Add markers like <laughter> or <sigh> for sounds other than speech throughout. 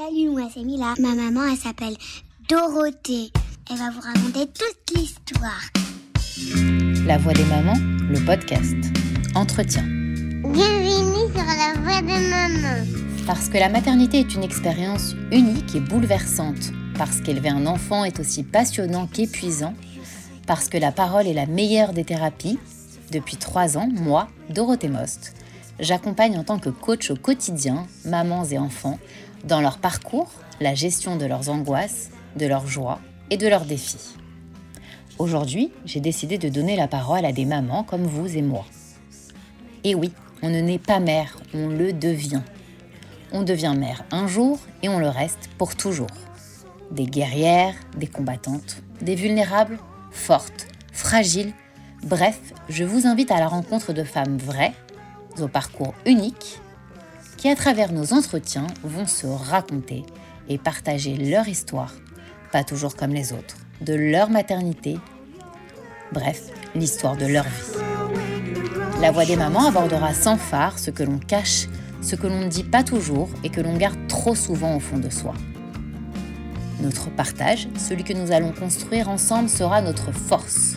Salut, moi c'est Mila. Ma maman, elle s'appelle Dorothée. Elle va vous raconter toute l'histoire. La voix des mamans, le podcast. Entretien. Bienvenue sur la voix des mamans. Parce que la maternité est une expérience unique et bouleversante. Parce qu'élever un enfant est aussi passionnant qu'épuisant. Parce que la parole est la meilleure des thérapies. Depuis trois ans, moi, Dorothée Most, j'accompagne en tant que coach au quotidien mamans et enfants dans leur parcours, la gestion de leurs angoisses, de leurs joies et de leurs défis. Aujourd'hui, j'ai décidé de donner la parole à des mamans comme vous et moi. Et oui, on ne naît pas mère, on le devient. On devient mère un jour et on le reste pour toujours. Des guerrières, des combattantes, des vulnérables, fortes, fragiles, bref, je vous invite à la rencontre de femmes vraies, au parcours unique, qui à travers nos entretiens vont se raconter et partager leur histoire, pas toujours comme les autres, de leur maternité, bref, l'histoire de leur vie. La voix des mamans abordera sans phare ce que l'on cache, ce que l'on ne dit pas toujours et que l'on garde trop souvent au fond de soi. Notre partage, celui que nous allons construire ensemble, sera notre force.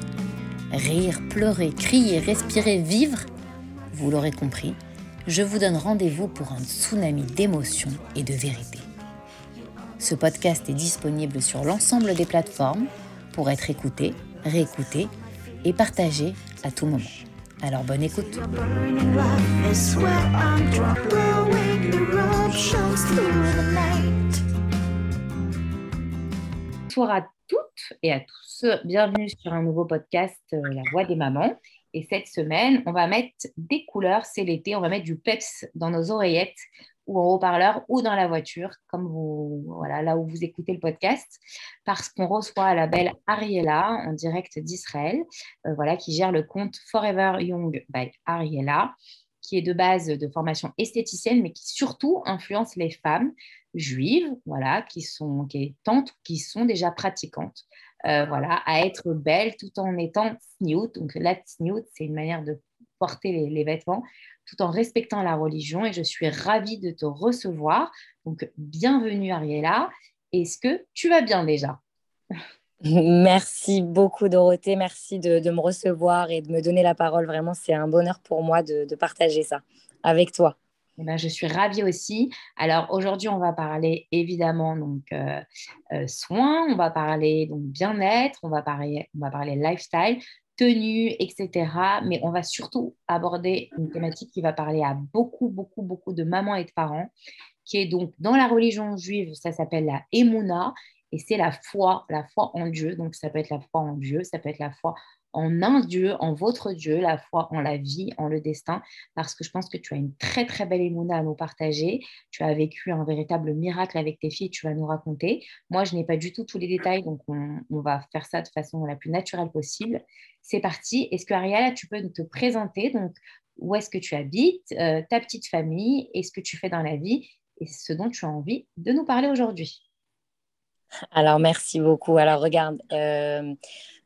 Rire, pleurer, crier, respirer, vivre, vous l'aurez compris, je vous donne rendez-vous pour un tsunami d'émotions et de vérité. Ce podcast est disponible sur l'ensemble des plateformes pour être écouté, réécouté et partagé à tout moment. Alors bonne écoute. Bonjour à toutes et à tous. Bienvenue sur un nouveau podcast euh, La Voix des mamans. Et cette semaine, on va mettre des couleurs, c'est l'été, on va mettre du peps dans nos oreillettes ou en haut-parleur ou dans la voiture, comme vous, voilà, là où vous écoutez le podcast, parce qu'on reçoit la belle Ariella en direct d'Israël, euh, voilà, qui gère le compte Forever Young by Ariella, qui est de base de formation esthéticienne, mais qui surtout influence les femmes juives, voilà, qui sont qui tantes, qui sont déjà pratiquantes. Euh, voilà, à être belle tout en étant sniout. Donc la c'est une manière de porter les, vêtements tout en respectant la religion. Et je suis ravie de te recevoir. Donc bienvenue Ariella. Est-ce que tu vas bien déjà? <laughs> Merci beaucoup Dorothée, merci de, me recevoir et de me donner la parole. Vraiment, c'est un bonheur pour moi de partager ça avec toi. Eh ben, je suis ravie aussi. Alors aujourd'hui, on va parler évidemment donc euh, euh, soins, on va parler donc bien-être, on va parler, on va parler lifestyle, tenue, etc. Mais on va surtout aborder une thématique qui va parler à beaucoup, beaucoup, beaucoup de mamans et de parents, qui est donc dans la religion juive, ça s'appelle la Emouna, et c'est la foi, la foi en Dieu. Donc ça peut être la foi en Dieu, ça peut être la foi en un Dieu, en votre Dieu, la foi en la vie, en le destin, parce que je pense que tu as une très très belle émouna à nous partager. Tu as vécu un véritable miracle avec tes filles, tu vas nous raconter. Moi, je n'ai pas du tout tous les détails, donc on, va faire ça de façon la plus naturelle possible. C'est parti. Est-ce que Ariala, tu peux te présenter? Donc, où est-ce que tu habites, euh, ta petite famille, et ce que tu fais dans la vie, et ce dont tu as envie de nous parler aujourd'hui? Alors, merci beaucoup. Alors, regarde, euh,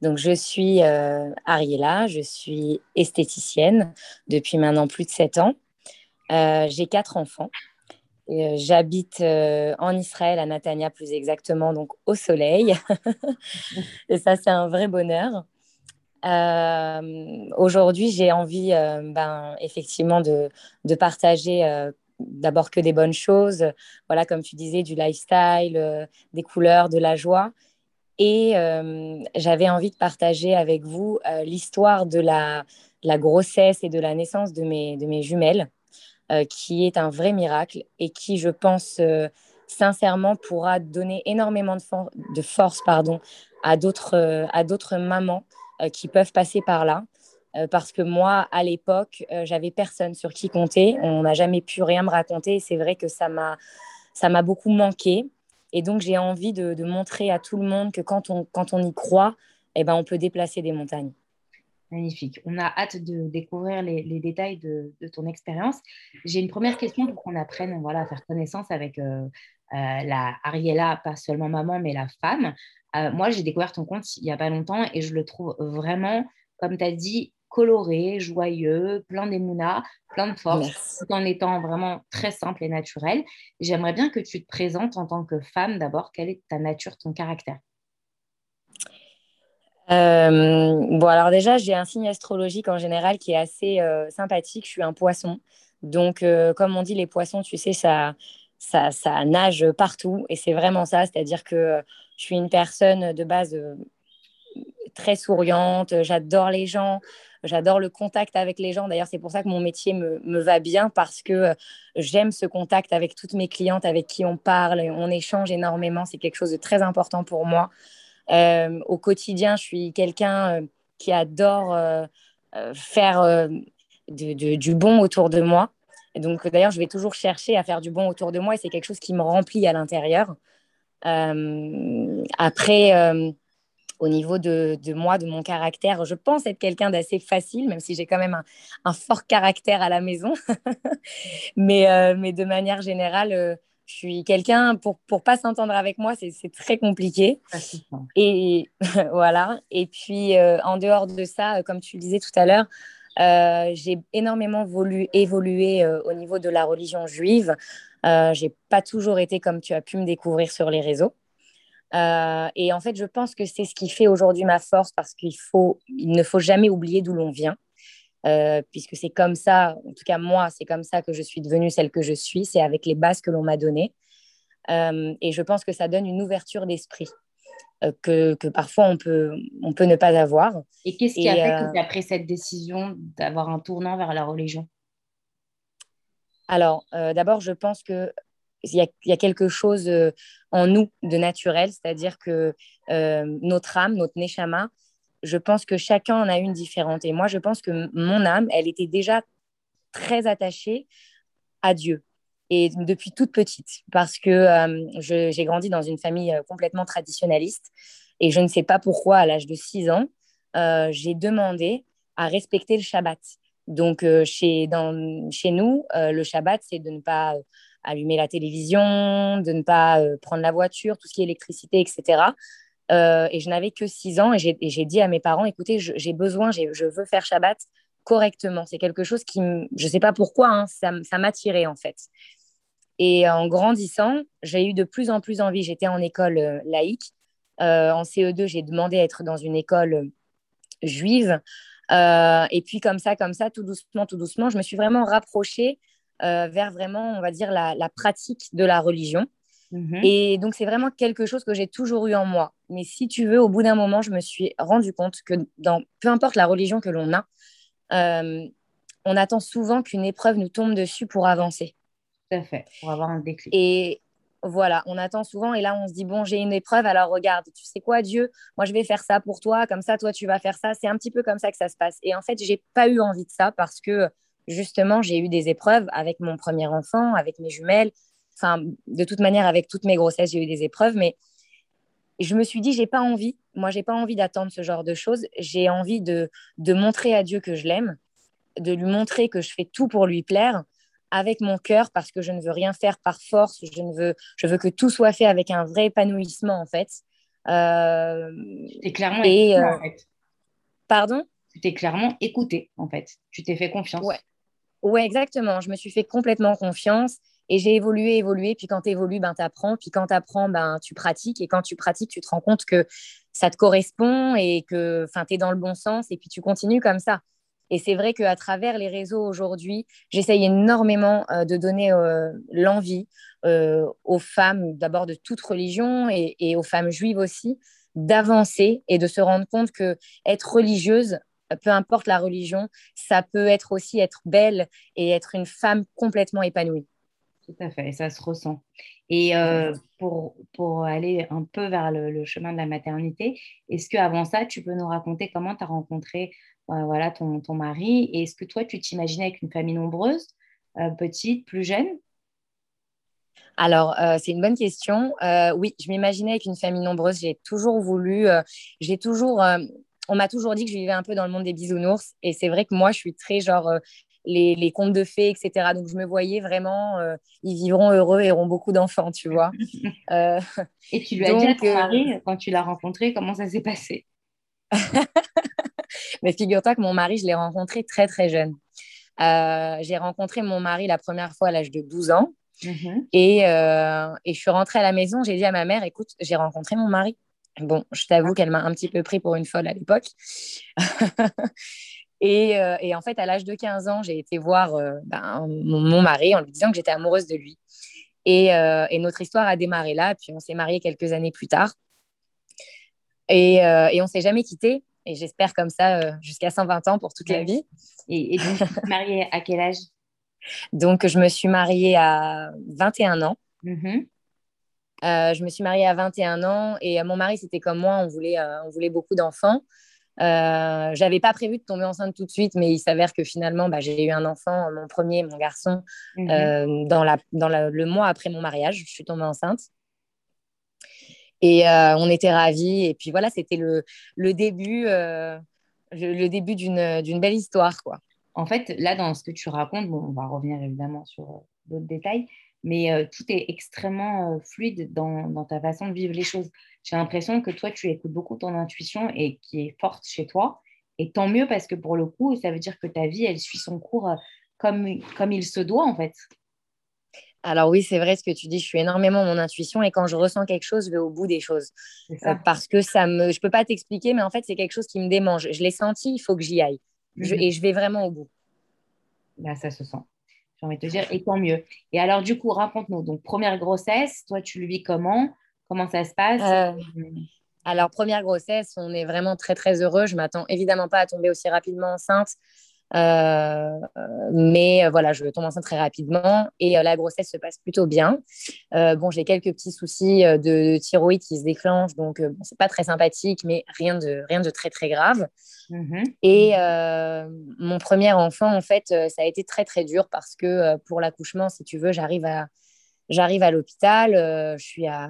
donc je suis euh, Ariella, je suis esthéticienne depuis maintenant plus de sept ans. Euh, j'ai quatre enfants. J'habite en Israël, à Natania plus exactement, donc au soleil. <laughs> Et ça, c'est un vrai bonheur. Aujourd'hui, j'ai envie, ben, effectivement, de, de partager d'abord que des bonnes choses, voilà, comme tu disais, du lifestyle, euh, des couleurs, de la joie. Et euh, j'avais envie de partager avec vous euh, l'histoire de la, grossesse et de la naissance de mes, de mes jumelles, qui est un vrai miracle et qui, je pense, sincèrement, pourra donner énormément de, de force pardon, à d'autres mamans qui peuvent passer par là. Euh, parce que moi, à l'époque, euh, j'avais personne sur qui compter. On n'a jamais pu rien me raconter. C'est vrai que ça m'a, ça m'a beaucoup manqué. Et donc, j'ai envie de, montrer à tout le monde que quand on, quand on y croit, eh ben, on peut déplacer des montagnes. Magnifique. On a hâte de découvrir les, détails de, ton expérience. J'ai une première question pour qu'on apprenne voilà, à faire connaissance avec euh, la Ariella, pas seulement maman, mais la femme. moi, j'ai découvert ton compte il n'y a pas longtemps et je le trouve vraiment, comme tu as dit, coloré, joyeux, plein d'émouna, plein de force, tout en étant vraiment très simple et naturel. J'aimerais bien que tu te présentes en tant que femme d'abord. Quelle est ta nature, ton caractère? Euh, bon, alors déjà, j'ai un signe astrologique en général qui est assez euh, sympathique. Je suis un poisson. Donc, euh, comme on dit, les poissons, tu sais, ça, ça, ça nage partout. Et c'est vraiment ça. C'est-à-dire que je suis une personne de base très souriante. J'adore les gens. J'adore le contact avec les gens. D'ailleurs, c'est pour ça que mon métier me, me va bien parce que j'aime ce contact avec toutes mes clientes avec qui on parle, on échange énormément. C'est quelque chose de très important pour moi. Euh, au quotidien, je suis quelqu'un euh, qui adore euh, faire du bon autour de moi. donc, d'ailleurs, je vais toujours chercher à faire du bon autour de moi et c'est quelque chose qui me remplit à l'intérieur. après, au niveau de, moi, de mon caractère, je pense être quelqu'un d'assez facile, même si j'ai quand même un, fort caractère à la maison. <laughs> mais, mais de manière générale, je suis quelqu'un, pour ne pas s'entendre avec moi, c'est très compliqué. Et <laughs> voilà. Et puis, euh, en dehors de ça, euh, comme tu le disais tout à l'heure, euh, j'ai énormément voulu évoluer au niveau de la religion juive. j'ai pas toujours été comme tu as pu me découvrir sur les réseaux. Et en fait, je pense que c'est ce qui fait aujourd'hui ma force parce qu'il faut, il ne faut jamais oublier d'où l'on vient. Euh, puisque c'est comme ça, en tout cas moi, c'est comme ça que je suis devenue celle que je suis, c'est avec les bases que l'on m'a données. Euh, et je pense que ça donne une ouverture d'esprit euh, que, que, parfois on peut, on peut ne pas avoir. Et qu'est-ce qui a fait que tu as pris cette décision d'avoir un tournant vers la religion? Alors, d'abord, je pense que il y, a, quelque chose en nous de naturel, c'est-à-dire que notre âme, notre neshama, je pense que chacun en a une différente. Et moi, je pense que mon âme, elle était déjà très attachée à Dieu. Et depuis toute petite, parce que euh, j'ai grandi dans une famille euh, complètement traditionnaliste. Et je ne sais pas pourquoi, à l'âge de 6 ans, euh, j'ai demandé à respecter le Shabbat. Donc, chez, dans, chez nous, le Shabbat, c'est de ne pas allumer la télévision, de ne pas prendre la voiture, tout ce qui est électricité, etc. Euh, et je n'avais que 6 ans et j'ai dit à mes parents, écoutez, j'ai besoin, je veux faire Shabbat correctement. C'est quelque chose qui, je ne sais pas pourquoi, hein, ça, m'a tiré en fait. Et en grandissant, j'ai eu de plus en plus envie. J'étais en école euh, laïque. Euh, en CE2, j'ai demandé à être dans une école juive. et puis comme ça, comme ça, tout doucement, tout doucement, je me suis vraiment rapprochée vers vraiment, on va dire, la pratique de la religion. Mhm. Et donc, c'est vraiment quelque chose que j'ai toujours eu en moi. Mais si tu veux, au bout d'un moment, je me suis rendu compte que dans peu importe la religion que l'on a, euh, on attend souvent qu'une épreuve nous tombe dessus pour avancer. Tout à fait, pour avoir un déclic. Et voilà, on attend souvent et là, on se dit, bon, j'ai une épreuve, alors regarde, tu sais quoi, Dieu, moi, je vais faire ça pour toi, comme ça, toi, tu vas faire ça. C'est un petit peu comme ça que ça se passe. Et en fait, j'ai pas eu envie de ça parce que justement, j'ai eu des épreuves avec mon premier enfant, avec mes jumelles, Enfin, de toute manière, avec toutes mes grossesses, j'ai eu des épreuves, mais je me suis dit, j'ai pas envie. Moi, j'ai pas envie d'attendre ce genre de choses. J'ai envie de, de montrer à Dieu que je l'aime, de lui montrer que je fais tout pour lui plaire avec mon cœur parce que je ne veux rien faire par force. Je ne veux, je veux que tout soit fait avec un vrai épanouissement en fait. Euh, tu t'es clairement écouté, euh, en fait. Pardon? Tu t'es clairement écouté en fait. Tu t'es fait confiance. Ouais. Ouais, exactement. Je me suis fait complètement confiance et j'ai évolué, évolué. Puis quand tu évolues, ben, tu apprends. Puis quand tu apprends, ben, tu pratiques. Et quand tu pratiques, tu te rends compte que ça te correspond et que tu es dans le bon sens. Et puis tu continues comme ça. Et c'est vrai qu'à travers les réseaux aujourd'hui, j'essaye énormément euh, de donner euh, l'envie euh, aux femmes, d'abord de toute religion et, et, aux femmes juives aussi, d'avancer et de se rendre compte que être religieuse, peu importe la religion, ça peut être aussi être belle et être une femme complètement épanouie. Tout à fait, ça se ressent. Et euh, pour, pour aller un peu vers le, chemin de la maternité, est-ce qu'avant ça, tu peux nous raconter comment tu as rencontré euh, voilà, ton, ton mari? Et est-ce que toi, tu t'imaginais avec une famille nombreuse, euh, petite, plus jeune? Alors, c'est une bonne question. oui, je m'imaginais avec une famille nombreuse. J'ai toujours voulu, j'ai toujours, on m'a toujours dit que je vivais un peu dans le monde des bisounours. Et c'est vrai que moi, je suis très genre, les, contes de fées, etc. Donc, je me voyais vraiment, euh, ils vivront heureux et auront beaucoup d'enfants, tu vois. <laughs> Euh, et tu lui as dit à ton mari, euh, quand tu l'as rencontré, comment ça s'est passé? <laughs> Mais figure-toi que mon mari, je l'ai rencontré très, très jeune. Euh, j'ai rencontré mon mari la première fois à l'âge de 12 ans. Et, euh, et, je suis rentrée à la maison, j'ai dit à ma mère, écoute, j'ai rencontré mon mari. Bon, je t'avoue qu'elle m'a un petit peu pris pour une folle à l'époque. <laughs> et, euh, et, en fait, à l'âge de 15 ans, j'ai été voir ben, mon, mari en lui disant que j'étais amoureuse de lui. Et, et, notre histoire a démarré là, puis on s'est mariés quelques années plus tard. Et, et on s'est jamais quittés. Et j'espère comme ça jusqu'à 120 ans pour toute la vie. Et, donc, tu es mariée à quel âge? Donc, je me suis mariée à 21 ans. Mm-hmm. Euh, je me suis mariée à 21 ans et mon mari, c'était comme moi, on voulait, euh, on voulait beaucoup d'enfants. Euh, j'avais pas prévu de tomber enceinte tout de suite, mais il s'avère que finalement, bah, j'ai eu un enfant, mon premier, mon garçon, mm-hmm. dans, la, dans le mois après mon mariage. Je suis tombée enceinte. Et on était ravis. Et puis voilà, c'était le, le début le début d'une belle histoire. Quoi. En fait, là, dans ce que tu racontes, bon, on va revenir évidemment sur euh, d'autres détails, mais euh, tout est extrêmement euh, fluide dans, dans, ta façon de vivre les choses. J'ai l'impression que toi, tu écoutes beaucoup ton intuition et qui est forte chez toi. Et tant mieux parce que pour le coup, ça veut dire que ta vie, elle suit son cours comme, comme il se doit, en fait. Alors oui, c'est vrai ce que tu dis, je suis énormément mon intuition et quand je ressens quelque chose, je vais au bout des choses. Euh, parce que ça me, je peux pas t'expliquer, mais en fait, c'est quelque chose qui me démange. Je l'ai senti, il faut que j'y aille. Mhm. et je vais vraiment au bout. Là, ça se sent. J'ai envie de te dire, et tant mieux. Et alors, du coup, raconte-nous. Donc, première grossesse, toi, tu le vis comment? Comment ça se passe? Euh, Alors, première grossesse, on est vraiment très, très heureux. Je m'attends évidemment pas à tomber aussi rapidement enceinte. Euh, mais euh, voilà, je tombe enceinte très rapidement et euh, la grossesse se passe plutôt bien. bon, j'ai quelques petits soucis de, thyroïde qui se déclenchent, donc bon, c'est pas très sympathique, mais rien de, rien de très très grave. Mmh et mon premier enfant, en fait, ça a été très très dur parce que pour l'accouchement, si tu veux, j'arrive à, j'arrive à l'hôpital, je suis à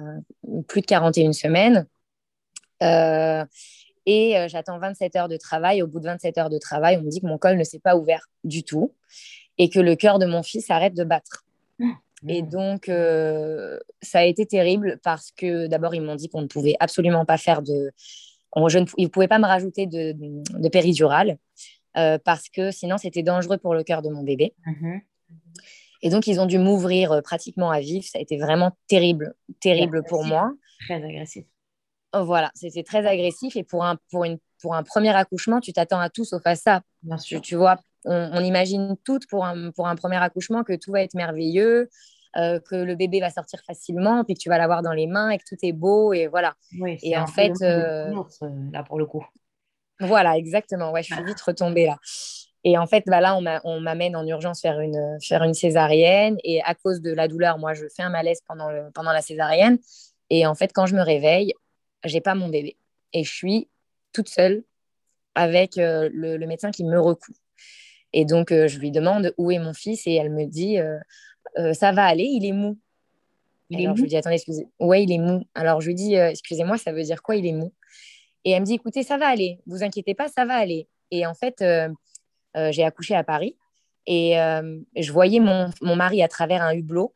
plus de 41 semaines. Euh, et euh, j'attends 27 heures de travail. Au bout de 27 heures de travail, on me dit que mon col ne s'est pas ouvert du tout et que le cœur de mon fils arrête de battre. Mmh. Et donc, euh, ça a été terrible parce que d'abord, ils m'ont dit qu'on ne pouvait absolument pas faire de. je ne... Ils ne pouvaient pas me rajouter de, de péridurale euh, parce que sinon, c'était dangereux pour le cœur de mon bébé. Mmh et donc, ils ont dû m'ouvrir pratiquement à vif. Ça a été vraiment terrible, terrible pour moi. Très agressif. Oh, voilà, c'était très agressif. Et pour un, pour, une, pour un premier accouchement, tu t'attends à tout sauf à ça. Bien sûr. Tu, vois, on, imagine tout pour un, pour un premier accouchement que tout va être merveilleux, euh, que le bébé va sortir facilement, puis que tu vas l'avoir dans les mains et que tout est beau. Et voilà. Oui, et en fait. Euh, euh... là, pour le coup. Voilà, exactement. Ouais, je suis vite retombée là. Et en fait, bah là, on m'amène en urgence faire une, faire une césarienne. Et à cause de la douleur, moi, je fais un malaise pendant, le, pendant la césarienne. Et en fait, quand je me réveille, j'ai pas mon bébé. Et je suis toute seule avec euh, le, médecin qui me recoue. Et donc, euh, je lui demande où est mon fils et elle me dit euh, Ça va aller, il est mou. Il Alors, est mou je lui dis Attendez, excusez. Ouais, il est mou. Alors, je lui dis Excusez-moi, ça veut dire quoi, il est mou? Et elle me dit Écoutez, ça va aller, vous inquiétez pas, ça va aller. Et en fait, j'ai accouché à Paris et je voyais mon, mon mari à travers un hublot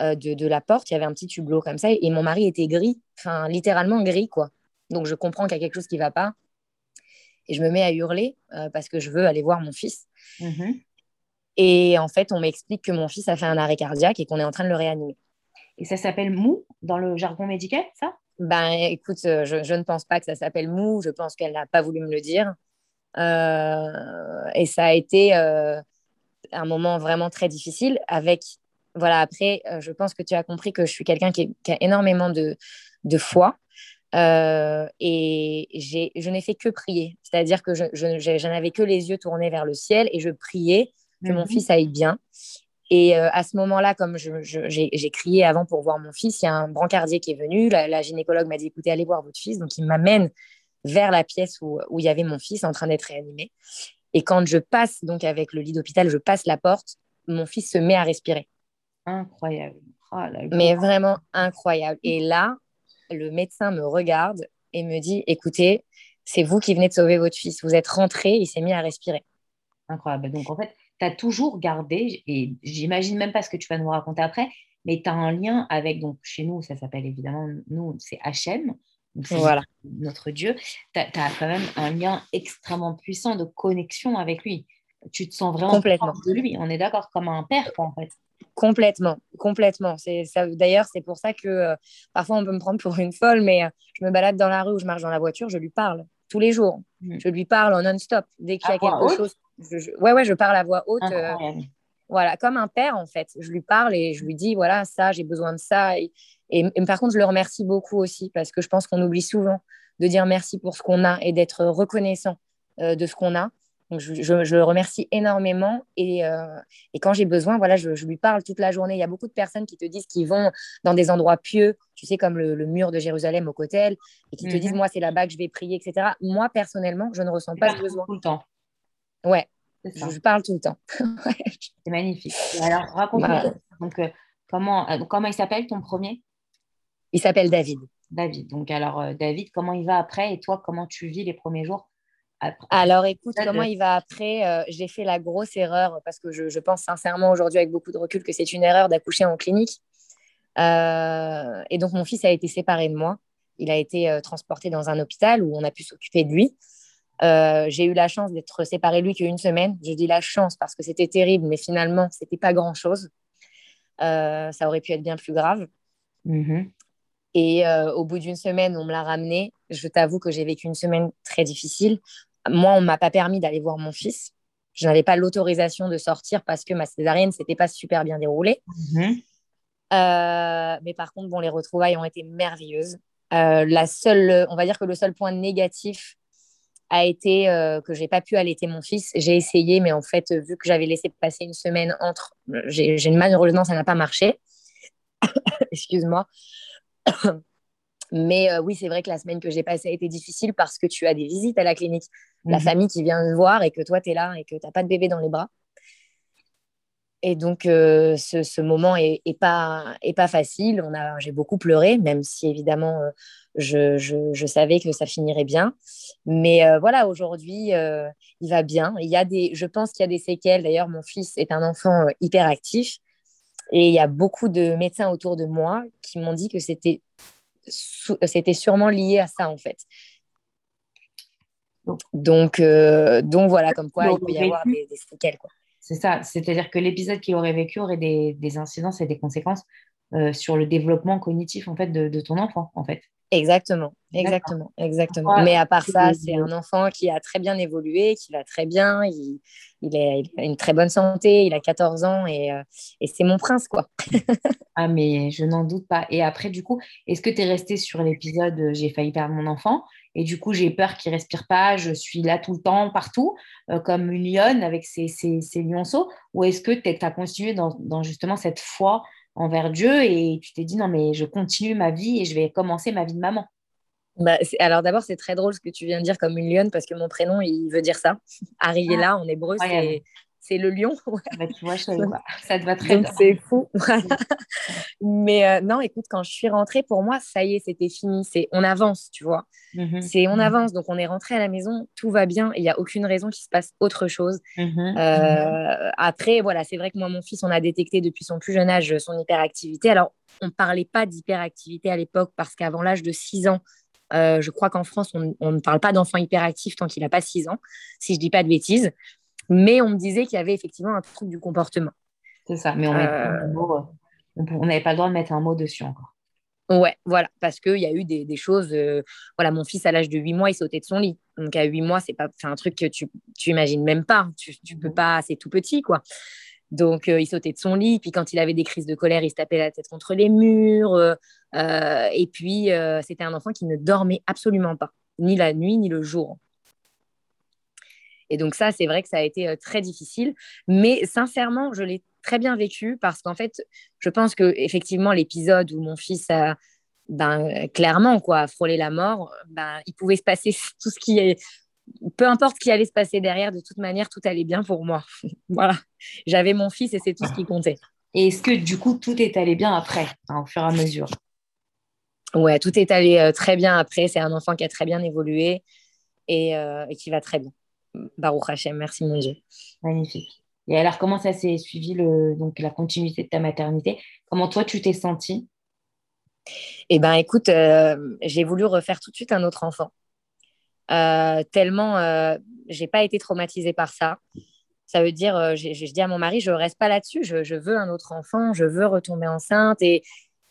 euh, de, la porte, il y avait un petit hublot comme ça, et mon mari était gris, enfin littéralement gris, quoi. Donc je comprends qu'il y a quelque chose qui ne va pas. Et je me mets à hurler euh, parce que je veux aller voir mon fils. Mm-hmm. Et en fait, on m'explique que mon fils a fait un arrêt cardiaque et qu'on est en train de le réanimer. Et ça s'appelle mou dans le jargon médical, ça? Ben écoute, euh, je, ne pense pas que ça s'appelle mou. Je pense qu'elle n'a pas voulu me le dire. et ça a été un moment vraiment très difficile avec voilà, après, euh, je pense que tu as compris que je suis quelqu'un qui, a énormément de, foi. Euh, et je n'ai fait que prier. C'est-à-dire que je, je, n'avais que les yeux tournés vers le ciel et je priais que mon mhm. fils aille bien. Et euh, à ce moment-là, comme j'ai crié avant pour voir mon fils, il y a un brancardier qui est venu. La, gynécologue m'a dit écoutez, allez voir votre fils. Donc, il m'amène vers la pièce où, où il y avait mon fils en train d'être réanimé. Et quand je passe donc avec le lit d'hôpital, je passe la porte, mon fils se met à respirer incroyable. Oh mais vraiment incroyable. Et là, le médecin me regarde et me dit, écoutez, c'est vous qui venez de sauver votre fils. Vous êtes rentré, il s'est mis à respirer. Incroyable. Donc, en fait, tu as toujours gardé, et j'imagine même pas ce que tu vas nous raconter après, mais tu as un lien avec, donc chez nous, ça s'appelle évidemment, nous, c'est HM, voilà. notre Dieu, tu as, quand même un lien extrêmement puissant de connexion avec lui. Tu te sens vraiment complètement de lui. On est d'accord, comme un père, quoi, en fait. Complètement, complètement. C'est ça. D'ailleurs, c'est pour ça que euh, parfois on peut me prendre pour une folle, mais euh, je me balade dans la rue ou je marche dans la voiture, je lui parle tous les jours. Mm. Je lui parle en non-stop. Dès qu'il y a quelque chose, je, ouais, ouais, je parle à voix haute. Euh, voilà, comme un père en fait. Je lui parle et je lui dis voilà ça, j'ai besoin de ça. Et, et, par contre, je le remercie beaucoup aussi parce que je pense qu'on oublie souvent de dire merci pour ce qu'on a et d'être reconnaissant de ce qu'on a. Donc, je, le remercie énormément. Et, euh, et quand j'ai besoin, voilà, je, lui parle toute la journée. Il y a beaucoup de personnes qui te disent qu'ils vont dans des endroits pieux, tu sais, comme le, mur de Jérusalem au Cotel, et qui te disent, mhm. moi, c'est là-bas que je vais prier, etc. Moi, personnellement, je ne ressens pas ce besoin. Tout le temps. Ouais, je, parle tout le temps. <laughs> c'est magnifique. alors, raconte-moi. Donc, euh, comment, euh, comment il s'appelle ton premier? Il s'appelle David. David. Donc, alors, David, comment il va après? Et toi, comment tu vis les premiers jours? Alors écoute, comment il va après? Euh, J'ai fait la grosse erreur parce que je, pense sincèrement aujourd'hui avec beaucoup de recul que c'est une erreur d'accoucher en clinique. Euh, et donc mon fils a été séparé de moi. Il a été euh, transporté dans un hôpital où on a pu s'occuper de lui. j'ai eu la chance d'être séparée de lui qu'une semaine. Je dis la chance parce que c'était terrible, mais finalement, c'était pas grand-chose. ça aurait pu être bien plus grave. Mm-hmm. Et au bout d'une semaine, on me l'a ramené. Je t'avoue que j'ai vécu une semaine très difficile moi, on m'a pas permis d'aller voir mon fils. Je n'avais pas l'autorisation de sortir parce que ma césarienne s'était pas super bien déroulée. Mhm. Euh, mais par contre, bon, les retrouvailles ont été merveilleuses. Euh, la seule, on va dire que le seul point négatif a été euh, que j'ai pas pu allaiter mon fils. J'ai essayé, mais en fait, vu que j'avais laissé passer une semaine entre, j'ai malheureusement ça n'a pas marché. <coughs> Excuse-moi. Mais oui, c'est vrai que la semaine que j'ai passée a été difficile parce que tu as des visites à la clinique la mhm. famille qui vient te voir et que toi, tu es là et que tu n'as pas de bébé dans les bras. Et donc, euh, ce, moment est, pas, est pas facile. On a, j'ai beaucoup pleuré, même si évidemment, euh, je, je, savais que ça finirait bien. Mais euh, voilà, aujourd'hui, il va bien. Il y a des, je pense qu'il y a des séquelles. D'ailleurs, mon fils est un enfant hyper actif. Et il y a beaucoup de médecins autour de moi qui m'ont dit que c'était, c'était sûrement lié à ça, en fait. Donc, euh, donc voilà, comme quoi il peut y avoir des, séquelles. C'est ça, c'est-à-dire que l'épisode qu'il aurait vécu aurait des, des, incidences et des conséquences euh, sur le développement cognitif en fait de, de ton enfant en fait. Exactement, exactement, exactement. Mais à part ça, c'est un enfant qui a très bien évolué, qui va très bien, il, il, a une très bonne santé, il a 14 ans et, euh, et c'est mon prince, quoi. <laughs> ah, mais je n'en doute pas. Et après, du coup, est-ce que tu es resté sur l'épisode J'ai failli perdre mon enfant et du coup, j'ai peur qu'il respire pas, je suis là tout le temps, partout, euh, comme une lionne avec ses, ses, lionceaux? Ou est-ce que tu as continué dans, justement cette foi envers Dieu et tu t'es dit non, mais je continue ma vie et je vais commencer ma vie de maman? Bah, alors d'abord, c'est très drôle ce que tu viens de dire comme une lionne parce que mon prénom, il veut dire ça. Ariella en hébreu, c'est c'est le lion. <laughs> Bah, tu vois, ça te va très bien. C'est fou. <laughs> Mais euh, non, écoute, quand je suis rentrée, pour moi, ça y est, c'était fini. C'est on avance, tu vois. Mhm. C'est on avance. Donc on est rentré à la maison, tout va bien. Il n'y a aucune raison qu'il se passe autre chose. Mhm. Euh, après, voilà, c'est vrai que moi, mon fils, on a détecté depuis son plus jeune âge son hyperactivité. Alors, on ne parlait pas d'hyperactivité à l'époque parce qu'avant l'âge de 6 ans, euh, je crois qu'en France, on, on, ne parle pas d'enfant hyperactif tant qu'il n'a pas 6 ans, si je dis pas de bêtises. Mais on me disait qu'il y avait effectivement un trouble du comportement. C'est ça, mais on euh, n'avait pas le droit de mettre un mot dessus encore. Ouais, voilà, parce qu'il y a eu des, choses. Euh, voilà, mon fils, à l'âge de 8 mois, il sautait de son lit. Donc, à 8 mois, c'est pas un truc que tu, tu imagines même pas. Tu, tu peux pas, c'est tout petit, quoi. Donc, euh, il sautait de son lit. Puis, quand il avait des crises de colère, il se tapait la tête contre les murs. et puis, c'était un enfant qui ne dormait absolument pas, ni la nuit, ni le jour. Et donc ça, c'est vrai que ça a été euh, très difficile. Mais sincèrement, je l'ai très bien vécu parce qu'en fait, je pense que effectivement l'épisode où mon fils a ben, clairement quoi, frôlé la mort, ben, il pouvait se passer <laughs> tout ce qui est... Peu importe ce qui allait se passer derrière, de toute manière, tout allait bien pour moi. <laughs> voilà. J'avais mon fils et c'est tout ce qui comptait. Et est-ce que du coup, tout est allé bien après, hein, au fur et à mesure? Ouais, tout est allé euh, très bien après. C'est un enfant qui a très bien évolué et, euh, et qui va très bien. Baruch Hashem, merci mon Dieu. Magnifique. Et alors, comment ça s'est suivi, le, donc, la continuité de ta maternité? Comment toi, tu t'es sentie? Eh ben, écoute, euh, j'ai voulu refaire tout de suite un autre enfant. Euh, tellement euh, j'ai pas été traumatisée par ça. Ça veut dire, euh, je dis à mon mari, je reste pas là-dessus, je, veux un autre enfant, je veux retomber enceinte et,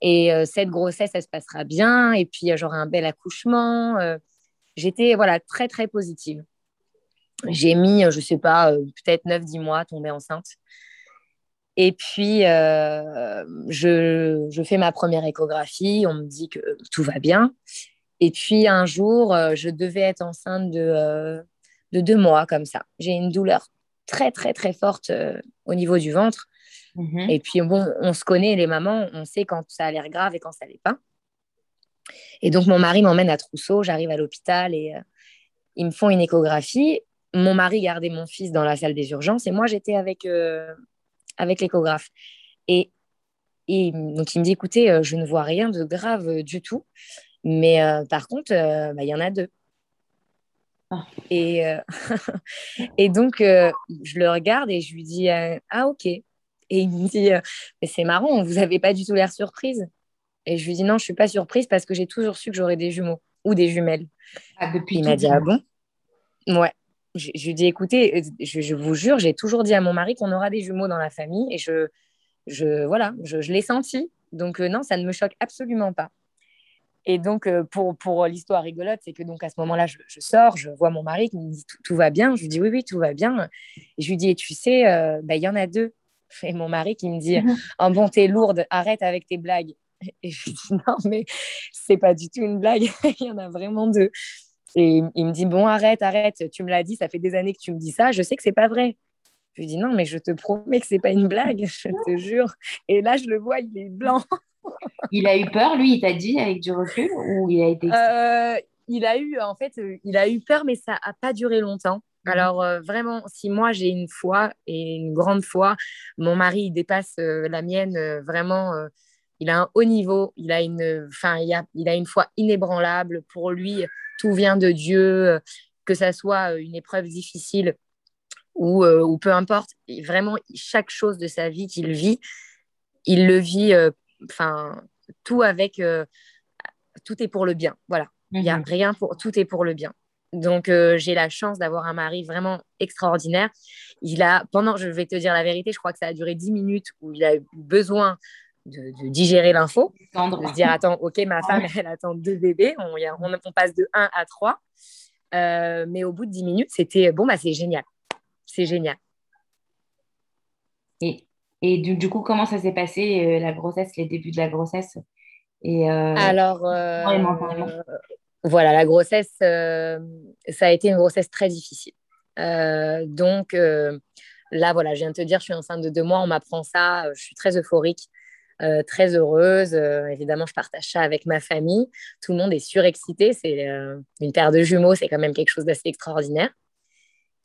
et cette grossesse, elle se passera bien et puis j'aurai un bel accouchement. J'étais voilà très très positive. J'ai mis, je sais pas, peut-être 9-10 mois à tomber enceinte. Et puis, euh, je, je, fais ma première échographie, on me dit que tout va bien. Et puis, un jour, euh, je devais être enceinte de, euh, de deux mois, comme ça. J'ai une douleur très, très, très forte au niveau du ventre. Mmh. Et puis, bon, on se connaît, les mamans, on sait quand ça a l'air grave et quand ça l'est pas. Et donc, mon mari m'emmène à Trousseau, j'arrive à l'hôpital et ils me font une échographie. Mon mari gardait mon fils dans la salle des urgences et moi, j'étais avec avec l'échographe. Et, et, donc, il me dit, écoutez, euh, je ne vois rien de grave euh, du tout, mais euh, par contre, bah, il y en a deux. Ah. Et, <laughs> et donc, je le regarde et je lui dis, ah ok. Et il me dit, mais c'est marrant, vous n'avez pas du tout l'air surprise. Et je lui dis, non, je ne suis pas surprise parce que j'ai toujours su que j'aurais des jumeaux ou des jumelles. Ah, depuis il m'a dit, ah bon? Ouais je, lui dis écoutez, euh, je, vous jure, j'ai toujours dit à mon mari qu'on aura des jumeaux dans la famille et je, je voilà, je, l'ai senti. Donc euh, non, ça ne me choque absolument pas. Et donc euh, pour, pour l'histoire rigolote, c'est que donc à ce moment-là, je, sors, je vois mon mari qui me dit tout, va bien. Je lui dis oui, oui, tout va bien. Et je lui dis et tu sais, bah, il y en a deux. <laughs> Et mon mari qui me dit oh, bon, t'es lourde, arrête avec tes blagues. Et je lui dis non, mais c'est pas du tout une blague, <laughs> il y en a vraiment deux. Et il me dit Bon, arrête, arrête, tu me l'as dit, ça fait des années que tu me dis ça, je sais que c'est pas vrai. Je lui dis Non, mais je te promets que c'est pas une blague, je te jure. Et là, je le vois, il est blanc. <laughs> il a eu peur, lui, il t'a dit avec du recul ou il a été. Euh, il a eu, en fait, euh, il a eu peur, mais ça a pas duré longtemps. Mhm. Alors euh, vraiment, si moi j'ai une foi et une grande foi, mon mari il dépasse la mienne vraiment. il a un haut niveau, il a une, il, a, il a une foi inébranlable. Pour lui, tout vient de Dieu, que ça soit une épreuve difficile ou, euh, ou peu importe. vraiment, chaque chose de sa vie qu'il vit, il le vit, enfin, tout avec, tout est pour le bien. Voilà, il n'y a mhm. rien pour, tout est pour le bien. Donc, j'ai la chance d'avoir un mari vraiment extraordinaire. Il a, pendant, je vais te dire la vérité, je crois que ça a duré 10 minutes où il a eu besoin de, digérer l'info, de se dire attends, ok, ma femme, elle attend deux bébés, on, on, passe de 1 à 3. Euh, mais au bout de 10 minutes, c'était bon, bah, c'est génial. C'est génial. Et, et du, du, coup, comment ça s'est passé, euh, la grossesse, les débuts de la grossesse? Et, euh, Alors, voilà, la grossesse, ça a été une grossesse très difficile. donc, là, voilà, je viens de te dire, je suis enceinte de deux mois, on m'apprend ça, je suis très euphorique. Euh, très heureuse. Euh, évidemment, je partage ça avec ma famille. Tout le monde est surexcité. C'est euh, une paire de jumeaux, c'est quand même quelque chose d'assez extraordinaire.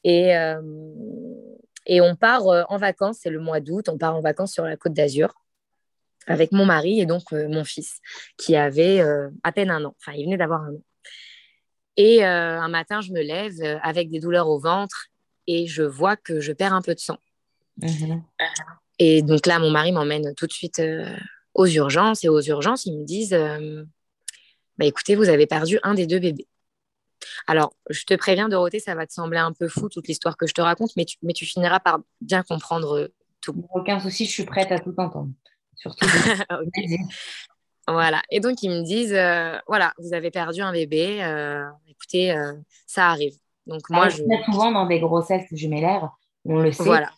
Et, et on part en vacances, c'est le mois d'août, on part en vacances sur la côte d'Azur avec mon mari et donc mon fils qui avait à peine un an. Enfin, il venait d'avoir un an. Et un matin, je me lève avec des douleurs au ventre et je vois que je perds un peu de sang. Mmh et donc là, mon mari m'emmène tout de suite euh, aux urgences. Et aux urgences, ils me disent euh, bah, écoutez, vous avez perdu un des deux bébés. Alors, je te préviens, Dorothée, ça va te sembler un peu fou toute l'histoire que je te raconte, mais tu, mais tu finiras par bien comprendre euh, tout. Aucun souci, je suis prête à tout entendre. Surtout. <laughs> Voilà. Et donc, ils me disent voilà, vous avez perdu un bébé. écoutez, ça arrive. Donc, moi, je. Souvent, dans des grossesses jumellaires, on le sait. Voilà.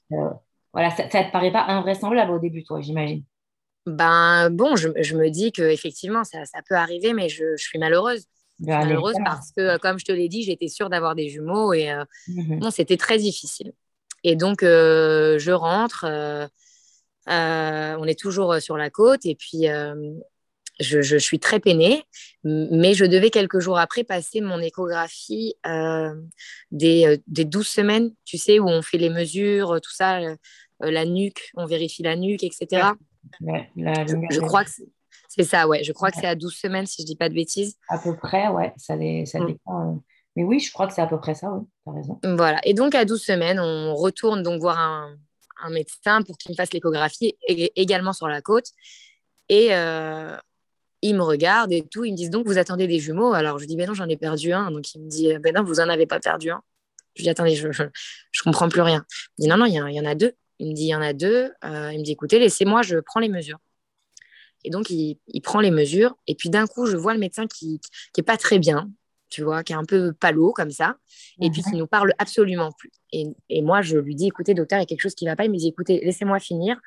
Voilà, ça ne te paraît pas invraisemblable au début, toi, j'imagine Ben bon, je, je, me dis qu'effectivement, ça, ça peut arriver, mais je, je suis malheureuse. Ben, malheureuse parce que, comme je te l'ai dit, j'étais sûre d'avoir des jumeaux et euh, mmh c'était très difficile. Et donc, euh, je rentre, euh, on est toujours sur la côte et puis je, je, suis très peinée, mais je devais quelques jours après passer mon échographie des, des 12 semaines, tu sais, où on fait les mesures, tout ça, euh, la nuque, on vérifie la nuque, etc. je, crois que c'est ça, ouais. Je crois que c'est à 12 semaines, si je dis pas de bêtises. À peu près, ouais. Ça, ça mm. dépend. Euh. Mais oui, je crois que c'est à peu près ça, oui. Tu as raison. Voilà. Et donc, à 12 semaines, on retourne donc voir un, médecin pour qu'il me fasse l'échographie également sur la côte. Et euh, ils me regardent et tout. Ils me disent donc vous attendez des jumeaux? Alors je dis ben non, j'en ai perdu un. Donc il me dit ben non, vous en avez pas perdu un. Je dis attendez, je, <laughs> je, comprends plus rien. Il dit non, non, il y, en a deux. Il me dit il y en a deux. Euh, il me dit écoutez, laissez-moi, je prends les mesures. Et donc il, il prend les mesures. Et puis d'un coup, je vois le médecin qui, qui est pas très bien, tu vois, qui est un peu palo comme ça. Et puis qui nous parle absolument plus. Et, et, moi, je lui dis écoutez, docteur, il y a quelque chose qui va pas. Il me dit écoutez, laissez-moi finir.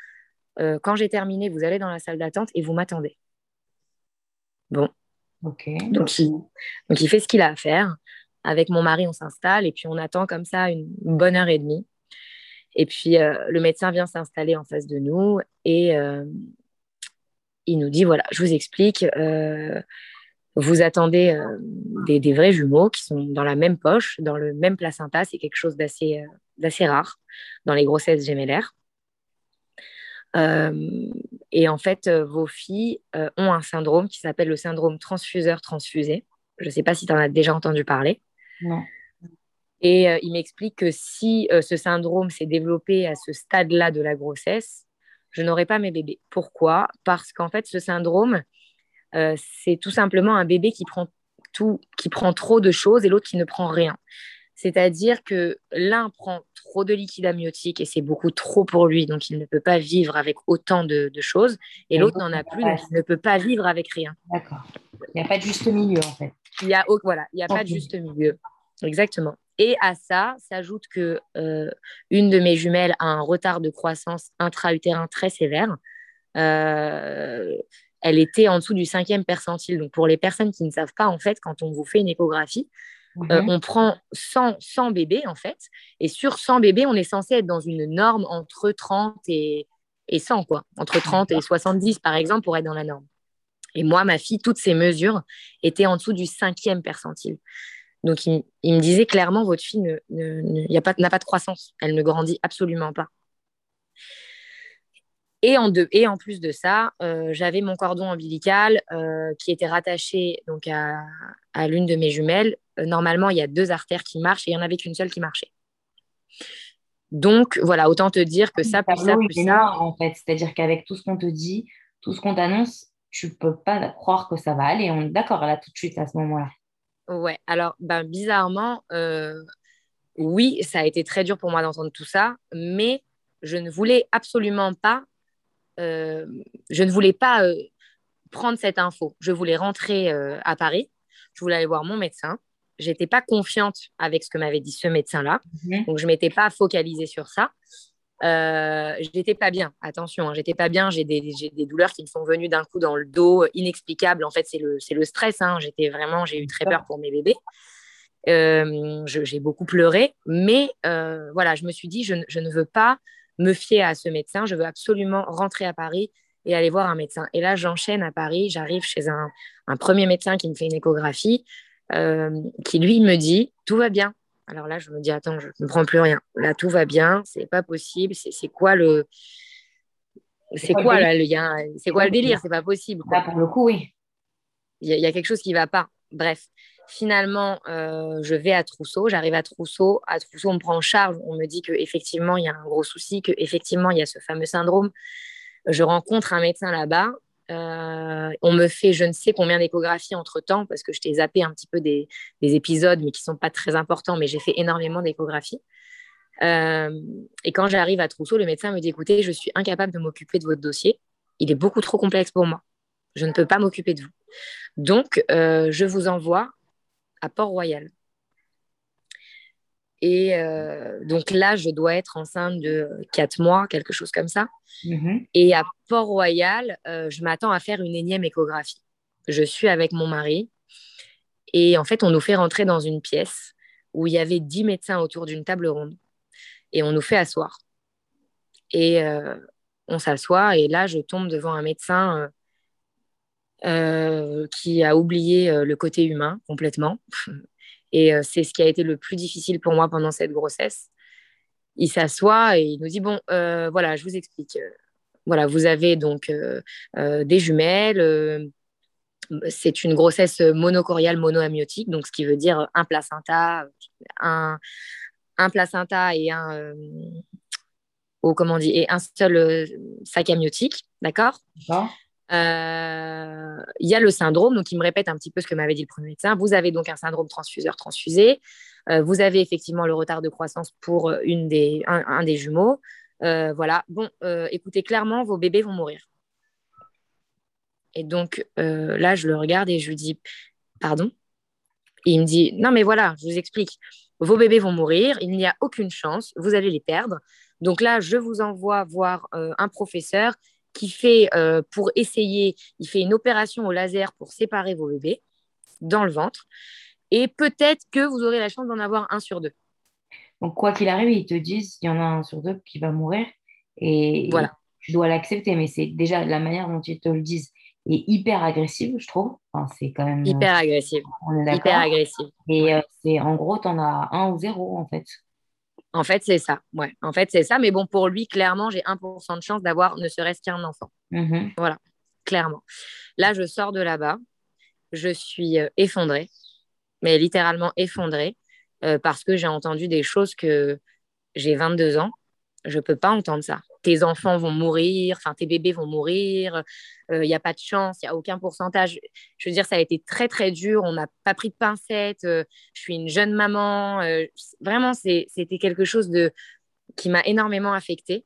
Euh, quand j'ai terminé, vous allez dans la salle d'attente et vous m'attendez. Bon. Ok. Donc il, donc, il fait ce qu'il a à faire. Avec mon mari, on s'installe et puis on attend comme ça une, bonne heure et demie. Et puis euh, le médecin vient s'installer en face de nous et euh, il nous dit voilà, je vous explique. Euh, vous attendez des, des, vrais jumeaux qui sont dans la même poche, dans le même placenta. C'est quelque chose d'assez d'assez rare dans les grossesses gémellaires. Euh, et en fait, euh, vos filles euh, ont un syndrome qui s'appelle le syndrome transfuseur-transfusé. Je ne sais pas si tu en as déjà entendu parler. Non. Et il m'explique que si ce syndrome s'est développé à ce stade-là de la grossesse, je n'aurai pas mes bébés. Pourquoi? Parce qu'en fait, ce syndrome, c'est tout simplement un bébé qui prend tout, qui prend trop de choses et l'autre qui ne prend rien. C'est-à-dire que l'un prend trop de liquide amniotique et c'est beaucoup trop pour lui, donc il ne peut pas vivre avec autant de, choses, et l'autre n'en a plus, donc il ne peut pas vivre avec rien. D'accord. Il n'y a pas de juste milieu, en fait. Il y a, voilà, il n'y a pas de juste milieu. Exactement. Et à ça s'ajoute que euh, une de mes jumelles a un retard de croissance intra-utérin très sévère. Euh, elle était en dessous du cinquième percentile. Donc, pour les personnes qui ne savent pas, en fait, quand on vous fait une échographie, euh, on prend 100, 100, bébés, en fait. Et sur 100 bébés, on est censé être dans une norme entre 30 et, et 100, quoi. Entre 30 et 70, par exemple, pour être dans la norme. Et moi, ma fille, toutes ces mesures étaient en dessous du cinquième percentile. Donc, il, me disait clairement, votre fille n'a ne, pas, pas de croissance. Elle ne grandit absolument pas. Et en, et en plus de ça, euh, j'avais mon cordon ombilical euh, qui était rattaché donc à, à l'une de mes jumelles. Euh, normalement, il y a deux artères qui marchent et il n'y en avait qu'une seule qui marchait. Donc, voilà, autant te dire que ça, plus ça, plus ça. en fait, c'est-à-dire qu'avec tout ce qu'on te dit, tout ce qu'on t'annonce, tu peux pas croire que ça va aller. On est d'accord là tout de suite à ce moment-là. Ouais, alors, ben, bizarrement, oui, ça a été très dur pour moi d'entendre tout ça, mais je ne voulais absolument pas euh, je ne voulais pas euh, prendre cette info. Je voulais rentrer euh, à Paris. Je voulais aller voir mon médecin. J'étais pas confiante avec ce que m'avait dit ce médecin-là. Mhm. Donc, je m'étais pas focalisée sur ça. Euh, j'étais pas bien, attention, hein, j'étais pas bien, j'ai des, des, douleurs qui me sont venues d'un coup dans le dos, inexplicables. En fait, c'est le, le, stress. Hein. J'étais vraiment, j'ai eu très peur pour mes bébés. j'ai beaucoup pleuré, mais voilà, je me suis dit, je, je, ne veux pas me fier à ce médecin. Je veux absolument rentrer à Paris et aller voir un médecin. Et là, j'enchaîne à Paris. J'arrive chez un, premier médecin qui me fait une échographie, euh, qui lui me dit tout va bien. Alors là, je me dis attends, je ne prends plus rien. Là, tout va bien. C'est pas possible. C'est quoi le c'est quoi là, le C'est quoi le délire? C'est pas possible. Là, pour le coup, oui. Il y, a quelque chose qui va pas. Bref, Finalement, euh, je vais à Trousseau, j'arrive à Trousseau. À Trousseau, on me prend en charge, on me dit qu'effectivement, il y a un gros souci, qu'effectivement, il y a ce fameux syndrome. Je rencontre un médecin là-bas. Euh, on me fait je ne sais combien d'échographies entre-temps, parce que je t'ai zappé un petit peu des, épisodes, mais qui ne sont pas très importants, mais j'ai fait énormément d'échographies. Euh, et quand j'arrive à Trousseau, le médecin me dit, écoutez, je suis incapable de m'occuper de votre dossier. Il est beaucoup trop complexe pour moi. Je ne peux pas m'occuper de vous. Donc, je vous envoie à Port-Royal. Et euh, donc là, je dois être enceinte de quatre mois, quelque chose comme ça. Mhm. Et à Port-Royal, euh, je m'attends à faire une énième échographie. Je suis avec mon mari. Et en fait, on nous fait rentrer dans une pièce où il y avait dix médecins autour d'une table ronde. Et on nous fait asseoir. Et euh, on s'assoit. Et là, je tombe devant un médecin qui a oublié le côté humain complètement. Et euh, c'est ce qui a été le plus difficile pour moi pendant cette grossesse. Il s'assoit et il nous dit, bon, voilà, je vous explique. Voilà, vous avez donc des jumelles. c'est une grossesse monocoriale monoamniotique, donc ce qui veut dire un placenta, un, placenta et un, comment on et un seul sac amniotique, d'accord il y a le syndrome, donc il me répète un petit peu ce que m'avait dit le premier médecin. Vous avez donc un syndrome transfuseur-transfusé. vous avez effectivement le retard de croissance pour une des, un, des jumeaux. voilà. Bon, écoutez, clairement, vos bébés vont mourir. Et donc là, je le regarde et je lui dis, pardon? Il me dit, non, mais voilà, je vous explique. Vos bébés vont mourir, il n'y a aucune chance, vous allez les perdre. Donc là, je vous envoie voir euh, un professeur qui fait, euh, pour essayer, il fait une opération au laser pour séparer vos bébés dans le ventre. Et peut-être que vous aurez la chance d'en avoir un sur deux. Donc, quoi qu'il arrive, ils te disent, il y en a un sur deux qui va mourir. Et voilà. tu dois l'accepter. Mais c'est déjà la manière dont ils te le disent est hyper agressive, je trouve. c'est quand même. Hyper agressive. hyper agressive. Et euh, c'est en gros, tu en as un ou zéro, en fait. En fait, c'est ça. Ouais. En fait, c'est ça. Mais bon, pour lui, clairement, j'ai 1% de chance d'avoir ne serait-ce qu'un enfant. Mm-hmm. Voilà, clairement. Là, je sors de là-bas. Je suis euh, effondrée, mais littéralement effondrée, euh, parce que j'ai entendu des choses que j'ai 22 ans. Je ne peux pas entendre ça tes enfants vont mourir, enfin tes bébés vont mourir, il euh, n'y a pas de chance, il n'y a aucun pourcentage. Je veux dire, ça a été très très dur, on n'a pas pris de pincettes, euh, je suis une jeune maman, euh, vraiment c'était quelque chose de, qui m'a énormément affectée.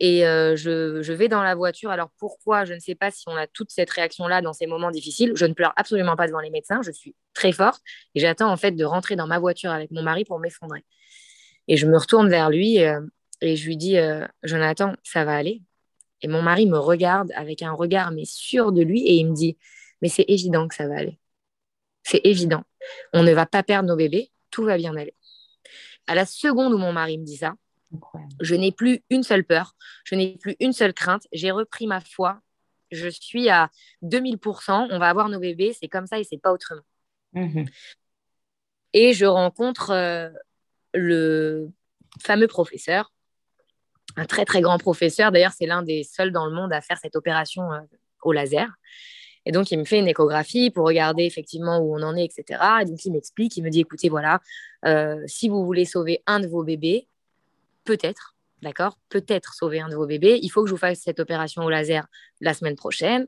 Et je, je, vais dans la voiture. Alors pourquoi? Je ne sais pas si on a toute cette réaction-là dans ces moments difficiles. Je ne pleure absolument pas devant les médecins. Je suis très forte et j'attends en fait de rentrer dans ma voiture avec mon mari pour m'effondrer. Et je me retourne vers lui et je lui dis, euh, Jonathan, ça va aller? Et mon mari me regarde avec un regard, mais sûr de lui, et il me dit, mais c'est évident que ça va aller. C'est évident. On ne va pas perdre nos bébés, tout va bien aller. À la seconde où mon mari me dit ça, je n'ai plus une seule peur, je n'ai plus une seule crainte, j'ai repris ma foi, je suis à 2000%, on va avoir nos bébés, c'est comme ça et c'est pas autrement. Mhm. Et je rencontre euh, le fameux professeur un très très grand professeur. D'ailleurs, c'est l'un des seuls dans le monde à faire cette opération euh, au laser. Et donc, il me fait une échographie pour regarder effectivement où on en est, etc. Et donc, il m'explique, il me dit, écoutez, voilà, euh, si vous voulez sauver un de vos bébés, peut-être, d'accord, peut-être sauver un de vos bébés, il faut que je vous fasse cette opération au laser la semaine prochaine.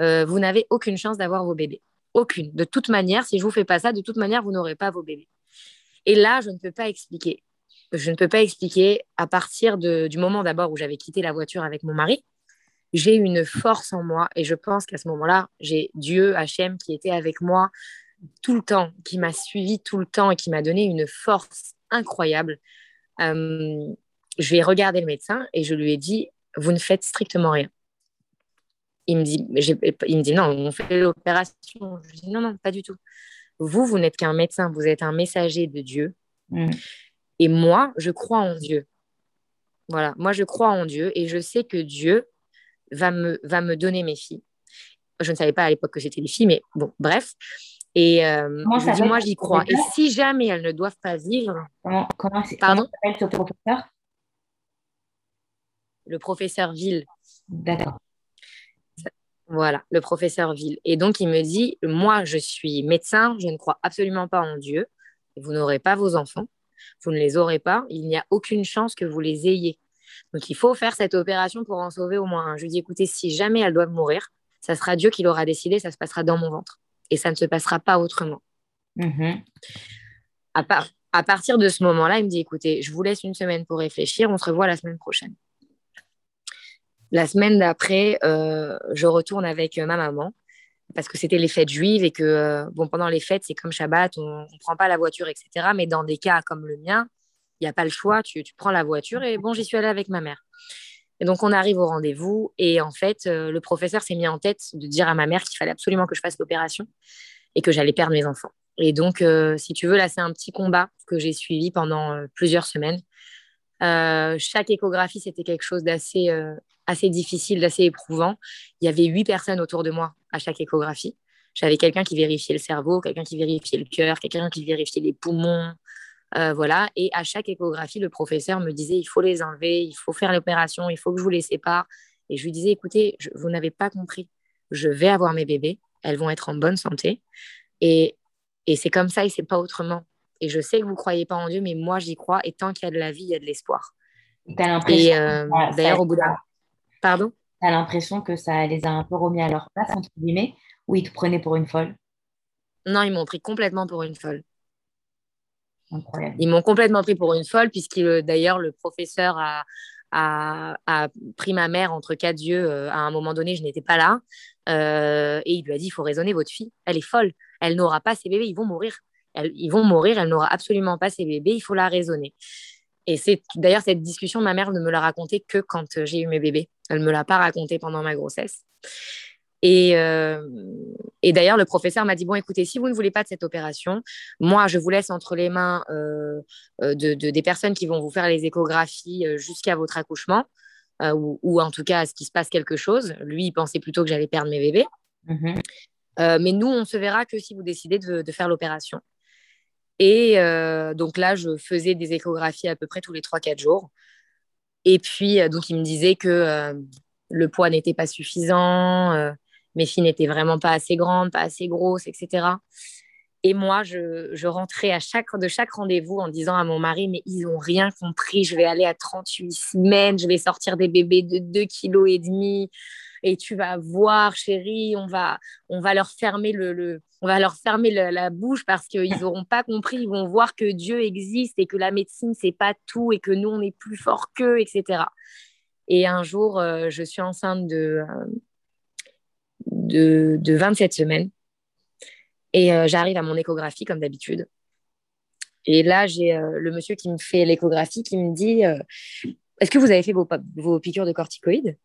Euh, vous n'avez aucune chance d'avoir vos bébés. Aucune. De toute manière, si je vous fais pas ça, de toute manière, vous n'aurez pas vos bébés. Et là, je ne peux pas expliquer je ne peux pas expliquer. À partir du moment d'abord où j'avais quitté la voiture avec mon mari, j'ai une force en moi et je pense qu'à ce moment-là, j'ai Dieu, Hachem, qui était avec moi tout le temps, qui m'a suivi tout le temps et qui m'a donné une force incroyable. Euh, je vais regarder le médecin et je lui ai dit, vous ne faites strictement rien. Il me dit, il me dit non, on fait l'opération. Je lui dis non, non, pas du tout. Vous, vous n'êtes qu'un médecin, vous êtes un messager de Dieu. Mm. Et moi, je crois en Dieu. Voilà, moi, je crois en Dieu et je sais que Dieu va me, va me donner mes filles. Je ne savais pas à l'époque que c'était des filles, mais bon, bref. Et euh, je dis, moi, j'y crois. Et si jamais elles ne doivent pas vivre. Comment, comment, Pardon comment professeur? Le professeur Ville. D'accord. Voilà, le professeur Ville. Et donc, il me dit Moi, je suis médecin, je ne crois absolument pas en Dieu. Vous n'aurez pas vos enfants vous ne les aurez pas, il n'y a aucune chance que vous les ayez. Donc il faut faire cette opération pour en sauver au moins un. Je lui dis, écoutez, si jamais elles doivent mourir, ça sera Dieu qui l'aura décidé, ça se passera dans mon ventre. Et ça ne se passera pas autrement. Mm-hmm. À, à partir de ce moment-là, il me dit, écoutez, je vous laisse une semaine pour réfléchir, on se revoit la semaine prochaine. La semaine d'après, euh, je retourne avec ma maman parce que c'était les fêtes juives et que euh, bon, pendant les fêtes, c'est comme Shabbat, on ne prend pas la voiture, etc. Mais dans des cas comme le mien, il n'y a pas le choix, tu, tu, prends la voiture et bon, j'y suis allée avec ma mère. Et donc, on arrive au rendez-vous et en fait, euh, le professeur s'est mis en tête de dire à ma mère qu'il fallait absolument que je fasse l'opération et que j'allais perdre mes enfants. Et donc, euh, si tu veux, là, c'est un petit combat que j'ai suivi pendant plusieurs semaines. chaque échographie, c'était quelque chose d'assez assez difficile, d'assez éprouvant. Il y avait huit personnes autour de moi à chaque échographie. J'avais quelqu'un qui vérifiait le cerveau, quelqu'un qui vérifiait le cœur, quelqu'un qui vérifiait les poumons. Euh, voilà. Et à chaque échographie, le professeur me disait il faut les enlever, il faut faire l'opération, il faut que je vous les sépare. Et je lui disais écoutez, vous n'avez pas compris. Je vais avoir mes bébés, elles vont être en bonne santé. Et, et c'est comme ça et c'est pas autrement. Et je sais que vous croyez pas en Dieu, mais moi j'y crois. Et tant qu'il y a de la vie, il y a de l'espoir. Et euh, d'ailleurs, au bout d'un Pardon? Tu as l'impression que ça les a un peu remis à leur place, entre guillemets, ou ils te prenaient pour une folle? Non, ils m'ont pris complètement pour une folle. Incroyable. Ils m'ont complètement pris pour une folle, puisque d'ailleurs, le professeur a, a, pris ma mère entre quatre yeux. Euh, à un moment donné, je n'étais pas là. Euh, et il lui a dit, il faut raisonner, votre fille, elle est folle. Elle n'aura pas ses bébés, ils vont mourir. ils vont mourir, elle n'aura absolument pas ses bébés, il faut la raisonner. Et c'est d'ailleurs cette discussion, ma mère ne me l'a racontée que quand j'ai eu mes bébés. Elle ne me l'a pas racontée pendant ma grossesse. Et, euh, et d'ailleurs, le professeur m'a dit, bon, écoutez, si vous ne voulez pas de cette opération, moi, je vous laisse entre les mains euh, euh, de, des personnes qui vont vous faire les échographies jusqu'à votre accouchement, ou, ou, en tout cas à ce qu'il se passe quelque chose. Lui, il pensait plutôt que j'allais perdre mes bébés. Mm-hmm. mais nous, on se verra que si vous décidez de, de faire l'opération. Et donc là, je faisais des échographies à peu près tous les 3-4 jours. Et puis, donc, il me disait que le poids n'était pas suffisant, mes filles n'étaient vraiment pas assez grandes, pas assez grosses, etc. Et moi, je, rentrais à chaque, de chaque rendez-vous en disant à mon mari, mais ils n'ont rien compris, je vais aller à 38 semaines, je vais sortir des bébés de 2 kilos et demi, et tu vas voir, chérie, on va, on va leur fermer le, on va leur fermer la bouche parce qu'ils <laughs> n'auront pas compris, ils vont voir que Dieu existe et que la médecine, c'est pas tout et que nous, on est plus fort qu'eux, etc. Et un jour, euh, je suis enceinte de, euh, de, de 27 semaines. Et euh, j'arrive à mon échographie comme d'habitude. Et là, j'ai le monsieur qui me fait l'échographie qui me dit Est-ce que vous avez fait vos, vos piqûres de corticoïdes?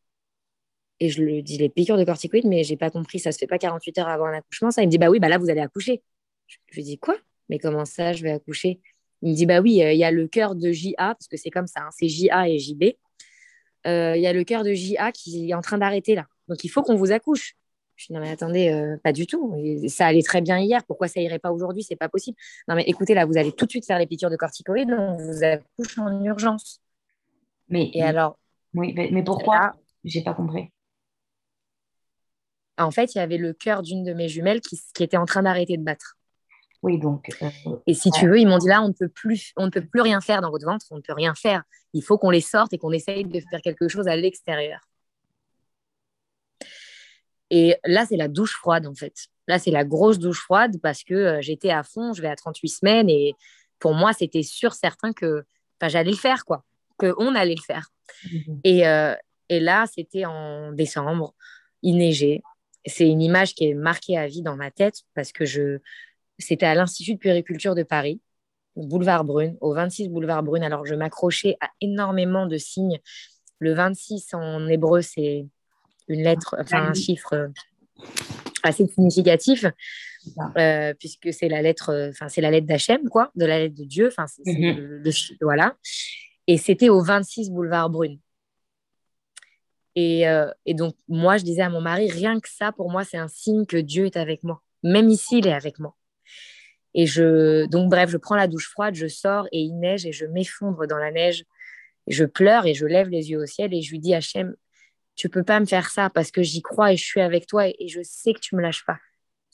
Et je lui dis Les piqûres de corticoïdes, mais j'ai pas compris, ça se fait pas 48 heures avant un accouchement. Ça, il me dit Bah oui, bah là, vous allez accoucher. Je, lui dis Quoi? Mais comment ça, je vais accoucher? Il me dit Bah oui, il y a le cœur de JA, parce que c'est comme ça, hein, c'est JA et JB. Il y a le cœur de JA qui est en train d'arrêter là. Donc il faut qu'on vous accouche. Je dis, non, mais attendez, euh, pas du tout. ça allait très bien hier. Pourquoi ça irait pas aujourd'hui? C'est pas possible. Non, mais écoutez, là, vous allez tout de suite faire les piqûres de corticoïdes. On vous accouche en urgence. Mais, Et alors Oui, mais, pourquoi? J'ai pas compris. En fait, il y avait le cœur d'une de mes jumelles qui, était en train d'arrêter de battre. Oui, donc. Euh, et si tu veux, ils m'ont dit là, on ne peut plus, on ne peut plus rien faire dans votre ventre, on ne peut rien faire. Il faut qu'on les sorte et qu'on essaye de faire quelque chose à l'extérieur. Et là, c'est la douche froide, en fait. Là, c'est la grosse douche froide parce que euh, j'étais à fond, je vais à 38 semaines et pour moi, c'était sûr, certain que j'allais le faire, quoi, qu'on allait le faire. Mhm. Et, euh, et, là, c'était en décembre, il neigeait. C'est une image qui est marquée à vie dans ma tête parce que je... c'était à l'Institut de puériculture de Paris, boulevard Brune, au 26 boulevard Brune. Alors, je m'accrochais à énormément de signes. Le 26 en hébreu, c'est une lettre, enfin un chiffre assez significatif, euh, puisque c'est la lettre, euh, enfin c'est la lettre d'Hachem, quoi, de la lettre de Dieu, enfin mhm. voilà. Et c'était au 26 boulevard Brune. Et, et, donc moi, je disais à mon mari, rien que ça, pour moi, c'est un signe que Dieu est avec moi. Même ici, il est avec moi. Et je, donc bref, je prends la douche froide, je sors et il neige et je m'effondre dans la neige. Et je pleure et je lève les yeux au ciel et je lui dis, Hachem, tu peux pas me faire ça parce que j'y crois et je suis avec toi et, je sais que tu me lâches pas.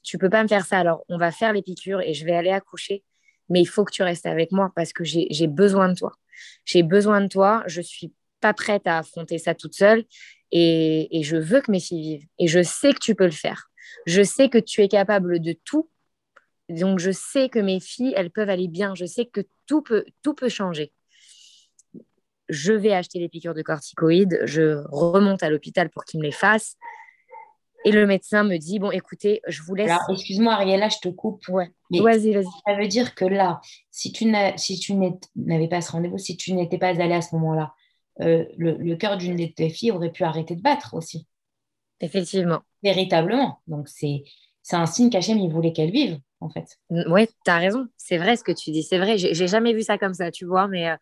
Tu peux pas me faire ça. Alors, on va faire les piqûres et je vais aller accoucher, mais il faut que tu restes avec moi parce que j'ai besoin de toi. J'ai besoin de toi. Je suis pas prête à affronter ça toute seule et, je veux que mes filles vivent. Et je sais que tu peux le faire. Je sais que tu es capable de tout. Donc, je sais que mes filles, elles peuvent aller bien. Je sais que tout peut, tout peut changer je vais acheter les piqûres de corticoïdes, je remonte à l'hôpital pour qu'il me les fasse. Et le médecin me dit, bon, écoutez, je vous laisse... excuse-moi, Ariella, je te coupe. Ouais. Vas-y, vas-y. Ça veut dire que là, si tu n'avais pas ce rendez-vous, si tu n'étais pas allée à ce moment-là, euh, le, cœur d'une de tes filles aurait pu arrêter de battre aussi. Effectivement. Véritablement. Donc, c'est un signe qu'Hachem, il voulait qu'elle vive, en fait. Oui, tu as raison. C'est vrai ce que tu dis. C'est vrai. J'ai jamais vu ça comme ça, tu vois, mais... Euh,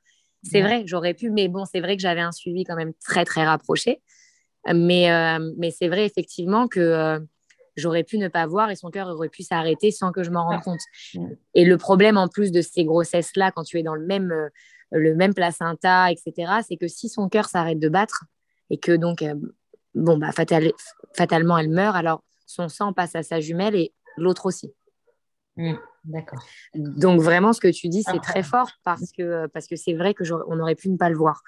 c'est vrai, j'aurais pu, mais bon, c'est vrai que j'avais un suivi quand même très, très rapproché. Mais, euh, mais c'est vrai effectivement que j'aurais pu ne pas voir et son cœur aurait pu s'arrêter sans que je m'en rende compte. Et le problème en plus de ces grossesses-là, quand tu es dans le même, le même placenta, etc., c'est que si son cœur s'arrête de battre et que donc, bon, bah, fatalement, elle meurt, alors son sang passe à sa jumelle et l'autre aussi. Mmh, d'accord. Donc vraiment, ce que tu dis, c'est très fort parce que parce que c'est vrai que on aurait pu ne pas le voir.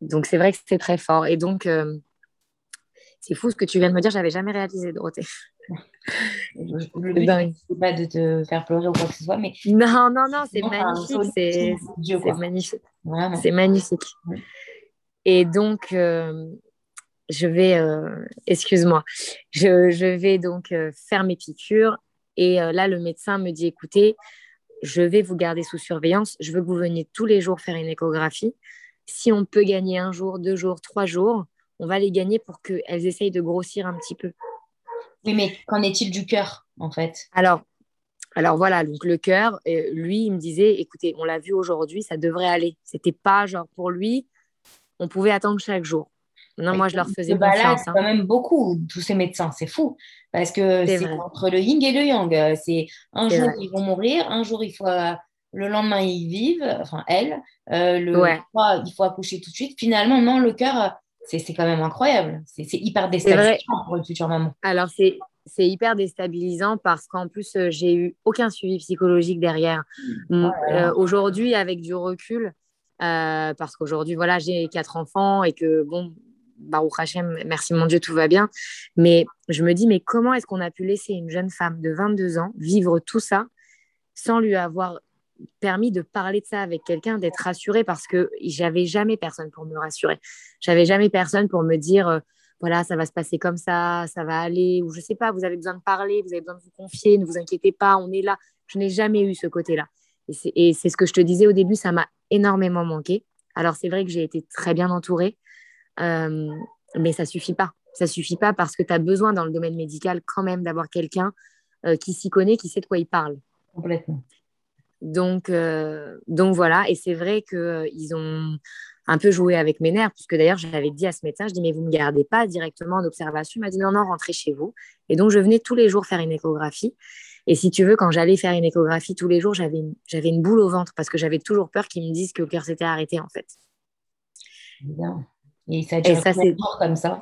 donc c'est vrai que c'est très fort. Et donc, euh, c'est fou ce que tu viens de me dire, j'avais jamais réalisé, Dorothée. Le but, c'est pas de te faire pleurer ou quoi que ce soit, mais... Non, non, non, c'est magnifique, c'est magnifique. C'est magnifique. Et donc, euh, je vais, euh, excuse-moi, je, je, vais donc faire mes piqûres. Et là, le médecin me dit, écoutez, je vais vous garder sous surveillance. Je veux que vous veniez tous les jours faire une échographie. Si on peut gagner un jour, deux jours, trois jours, on va les gagner pour qu'elles essayent de grossir un petit peu. Oui, mais qu'en est-il du cœur, en fait? Alors, alors voilà, donc le cœur, euh, lui, il me disait, écoutez, on l'a vu aujourd'hui, ça devrait aller. C'était pas genre pour lui, on pouvait attendre chaque jour. Non, moi, je leur faisais bah confiance. Là, hein. quand même beaucoup, tous ces médecins, c'est fou. Parce que c'est entre le yin et le yang. C'est un jour, ils vont mourir, un jour, il faut, le lendemain, ils vivent, enfin, elle. Euh, le il faut accoucher tout de suite. Finalement, non, le cœur, c'est quand même incroyable. C'est hyper déstabilisant pour une future maman. Alors, c'est c'est hyper déstabilisant parce qu'en plus, euh, j'ai eu aucun suivi psychologique derrière. Oh euh, aujourd'hui, avec du recul, parce qu'aujourd'hui, voilà, j'ai quatre enfants et que, bon, Baruch Hashem, merci mon Dieu, tout va bien. Mais je me dis, mais comment est-ce qu'on a pu laisser une jeune femme de 22 ans vivre tout ça sans lui avoir permis de parler de ça avec quelqu'un, d'être rassurée parce que j'avais jamais personne pour me rassurer. J'avais jamais personne pour me dire, euh, voilà, ça va se passer comme ça, ça va aller, ou je sais pas, vous avez besoin de parler, vous avez besoin de vous confier, ne vous inquiétez pas, on est là. Je n'ai jamais eu ce côté-là. Et c'est ce que je te disais au début, ça m'a énormément manqué. Alors c'est vrai que j'ai été très bien entourée, euh, mais ça suffit pas. Ça suffit pas parce que tu as besoin dans le domaine médical quand même d'avoir quelqu'un euh, qui s'y connaît, qui sait de quoi il parle. Complètement. Donc, euh, donc voilà, et c'est vrai qu'ils ont un peu joué avec mes nerfs, puisque d'ailleurs j'avais dit à ce médecin, je dis mais vous ne me gardez pas directement en observation. Il m'a dit non, non, rentrez chez vous. Et donc je venais tous les jours faire une échographie. Et si tu veux, quand j'allais faire une échographie tous les jours, j'avais une, j'avais une boule au ventre parce que j'avais toujours peur qu'ils me disent que le cœur s'était arrêté en fait. Bien. Et ça a duré ça, comme ça?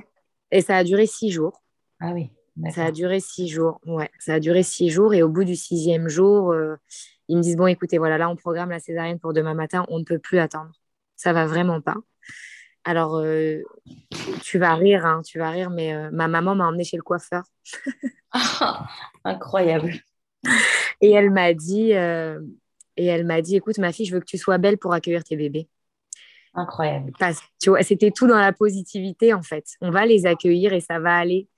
Et ça a duré six jours. Ah oui. Ça a duré six jours. Ouais, ça a duré six jours. Et au bout du sixième jour, euh, ils me disent bon, écoutez, voilà, là, on programme la césarienne pour demain matin. On ne peut plus attendre. Ça va vraiment pas. Alors, euh, tu vas rire, hein, tu vas rire, mais euh, ma maman m'a emmenée chez le coiffeur. <laughs> incroyable. Et elle m'a dit, et elle m'a dit, écoute, ma fille, je veux que tu sois belle pour accueillir tes bébés. Incroyable. Parce, tu vois, c'était tout dans la positivité, en fait. On va les accueillir et ça va aller.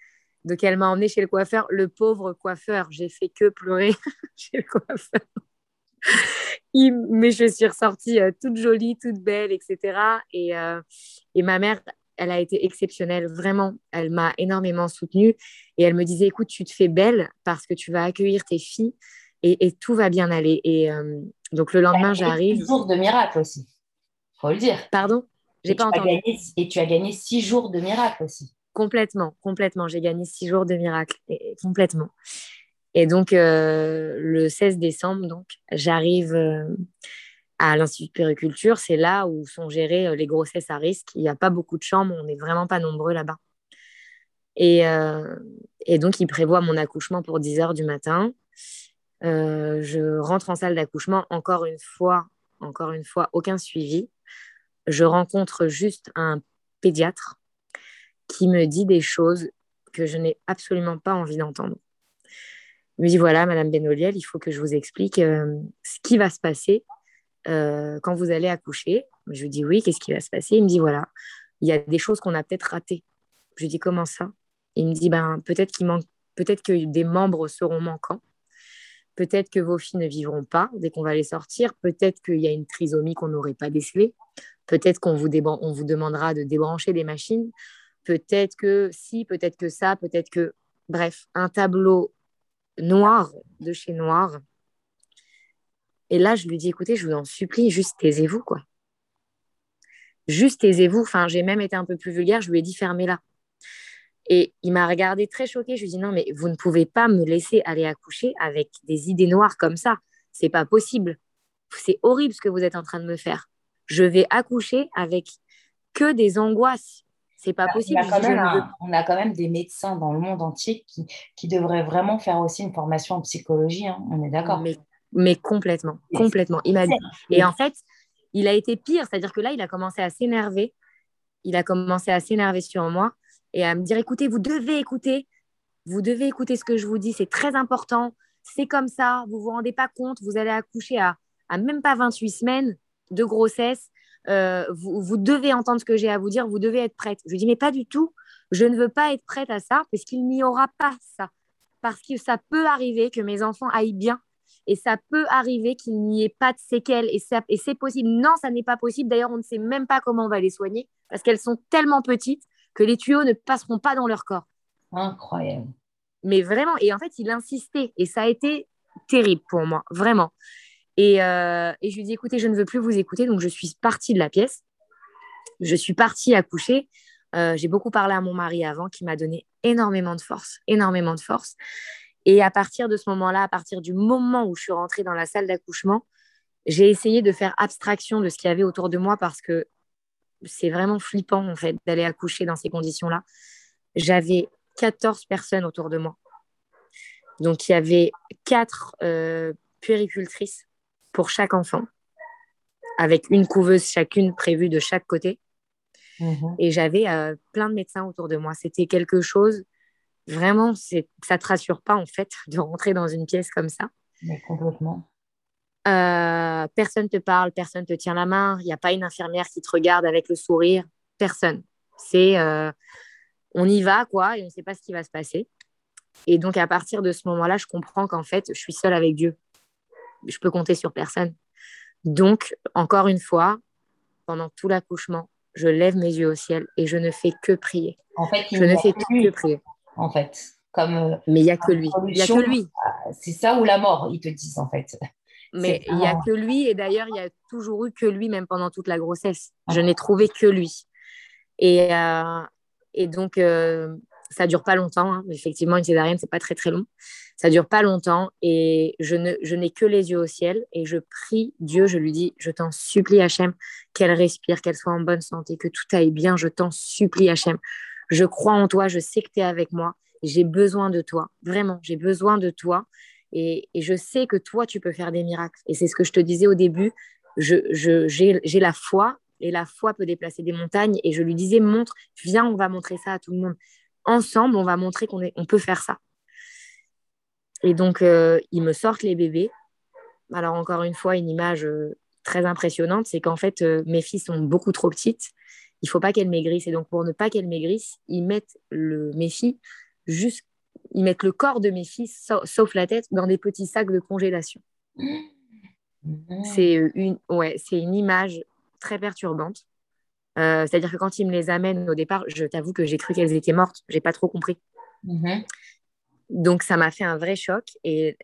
Donc, elle m'a emmenée chez le coiffeur. Le pauvre coiffeur, j'ai fait que pleurer <laughs> chez le coiffeur. Mais je suis ressortie euh, toute jolie, toute belle, etc. Et, euh, et ma mère, elle a été exceptionnelle, vraiment. Elle m'a énormément soutenue. Et elle me disait, écoute, tu te fais belle parce que tu vas accueillir tes filles et, et tout va bien aller. Et euh, donc, le lendemain, j'arrive. Jour de miracle aussi faut le dire. Pardon? J'ai pas entendu. et tu as gagné six jours de miracle aussi. Complètement, complètement. J'ai gagné six jours de miracle, et, complètement. Et donc, euh, le 16 décembre, donc, j'arrive euh, à l'Institut de périculture. C'est là où sont gérées euh, les grossesses à risque. Il n'y a pas beaucoup de chambres, on n'est vraiment pas nombreux là-bas. Et, donc, il prévoit mon accouchement pour 10 heures du matin. je rentre en salle d'accouchement, encore une fois, encore une fois, aucun suivi je rencontre juste un pédiatre qui me dit des choses que je n'ai absolument pas envie d'entendre. Il me dit voilà, Madame Benoliel, il faut que je vous explique euh, ce qui va se passer euh, quand vous allez accoucher. Je lui dis oui, qu'est-ce qui va se passer? Il me dit voilà, il y a des choses qu'on a peut-être ratées. Je lui dis comment ça? Il me dit ben peut-être qu'il manque, peut-être que des membres seront manquants. Peut-être que vos filles ne vivront pas dès qu'on va les sortir. Peut-être qu'il y a une trisomie qu'on n'aurait pas décelée. Peut-être qu'on vous, vous demandera de débrancher des machines. Peut-être que si, peut-être que ça, peut-être que... Bref, un tableau noir de chez noir. Et là, je lui dis, écoutez, je vous en supplie, juste taisez-vous, quoi. Juste taisez-vous. Enfin, j'ai même été un peu plus vulgaire. Je lui ai dit, fermez-la. Et il m'a regardé très choqué. Je lui ai dit, non, mais vous ne pouvez pas me laisser aller accoucher avec des idées noires comme ça. C'est pas possible. C'est horrible ce que vous êtes en train de me faire je vais accoucher avec que des angoisses. C'est pas possible. On a, quand même des médecins dans le monde entier qui, qui devraient vraiment faire aussi une formation en psychologie. Hein. On est d'accord. Mais, complètement, complètement. Il. Et en fait, il a été pire, c'est-à-dire que là, il a commencé à s'énerver il a commencé à s'énerver sur moi et à me dire écoutez, vous devez écouter, vous devez écouter ce que je vous dis, c'est très important, c'est comme ça, vous vous rendez pas compte, vous allez accoucher à, à même pas 28 semaines de grossesse, euh, vous, vous, devez entendre ce que j'ai à vous dire, vous devez être prête. Je lui dis mais pas du tout, je ne veux pas être prête à ça parce qu'il n'y aura pas ça. Parce que ça peut arriver que mes enfants aillent bien et ça peut arriver qu'il n'y ait pas de séquelles et, et c'est possible. Non, ça n'est pas possible. D'ailleurs, on ne sait même pas comment on va les soigner parce qu'elles sont tellement petites que les tuyaux ne passeront pas dans leur corps. Incroyable. Mais vraiment, et en fait, il insistait et ça a été terrible pour moi, vraiment. Et, euh, et je lui dit, écoutez, je ne veux plus vous écouter, donc je suis partie de la pièce. Je suis partie accoucher. Euh, j'ai beaucoup parlé à mon mari avant, qui m'a donné énormément de force, énormément de force. Et à partir de ce moment-là, à partir du moment où je suis rentrée dans la salle d'accouchement, j'ai essayé de faire abstraction de ce qu'il y avait autour de moi parce que c'est vraiment flippant en fait d'aller accoucher dans ces conditions-là. J'avais 14 personnes autour de moi. Donc il y avait quatre euh, puéricultrices pour chaque enfant, avec une couveuse chacune prévue de chaque côté. Mhm. Et j'avais euh, plein de médecins autour de moi. C'était quelque chose, vraiment, ça ne te rassure pas en fait <laughs> de rentrer dans une pièce comme ça. Mais complètement. Euh, personne te parle, personne te tient la main, il n'y a pas une infirmière qui te regarde avec le sourire, personne. C'est euh, on y va quoi et on ne sait pas ce qui va se passer. Et donc à partir de ce moment-là, je comprends qu'en fait, je suis seule avec Dieu. Je peux compter sur personne. Donc encore une fois, pendant tout l'accouchement, je lève mes yeux au ciel et je ne fais que prier. En fait, je ne fais que prier. En fait, comme euh, mais il y a que lui. Il y a que lui. C'est ça ou la mort, ils te disent en fait. Mais il n'y a que lui, et d'ailleurs, il y a toujours eu que lui, même pendant toute la grossesse. Je n'ai trouvé que lui. Et, euh, et donc, euh, ça dure pas longtemps. Hein. Effectivement, une césarienne, c'est pas très très long. Ça dure pas longtemps, et je, n'ai que les yeux au ciel, et je prie Dieu, je lui dis, je t'en supplie, Hachem, qu'elle respire, qu'elle soit en bonne santé, que tout aille bien, je t'en supplie, Hachem. Je crois en toi, je sais que tu es avec moi, j'ai besoin de toi, vraiment, j'ai besoin de toi. Et, je sais que toi, tu peux faire des miracles. Et c'est ce que je te disais au début. J'ai la foi et la foi peut déplacer des montagnes. Et je lui disais, montre, viens, on va montrer ça à tout le monde. Ensemble, on va montrer qu'on on peut faire ça. Et donc, euh, ils me sortent les bébés. Alors, encore une fois, une image euh, très impressionnante, c'est qu'en fait, euh, mes filles sont beaucoup trop petites. Il ne faut pas qu'elles maigrissent. Et donc, pour ne pas qu'elles maigrissent, ils mettent le, mes filles juste ils mettent le corps de mes fils, sauf la tête, dans des petits sacs de congélation. Mmh. C'est une, ouais, c'est une image très perturbante. C'est-à-dire que quand ils me les amènent au départ, je t'avoue que j'ai cru qu'elles étaient mortes. J'ai pas trop compris. Mmh. Donc ça m'a fait un vrai choc. Et,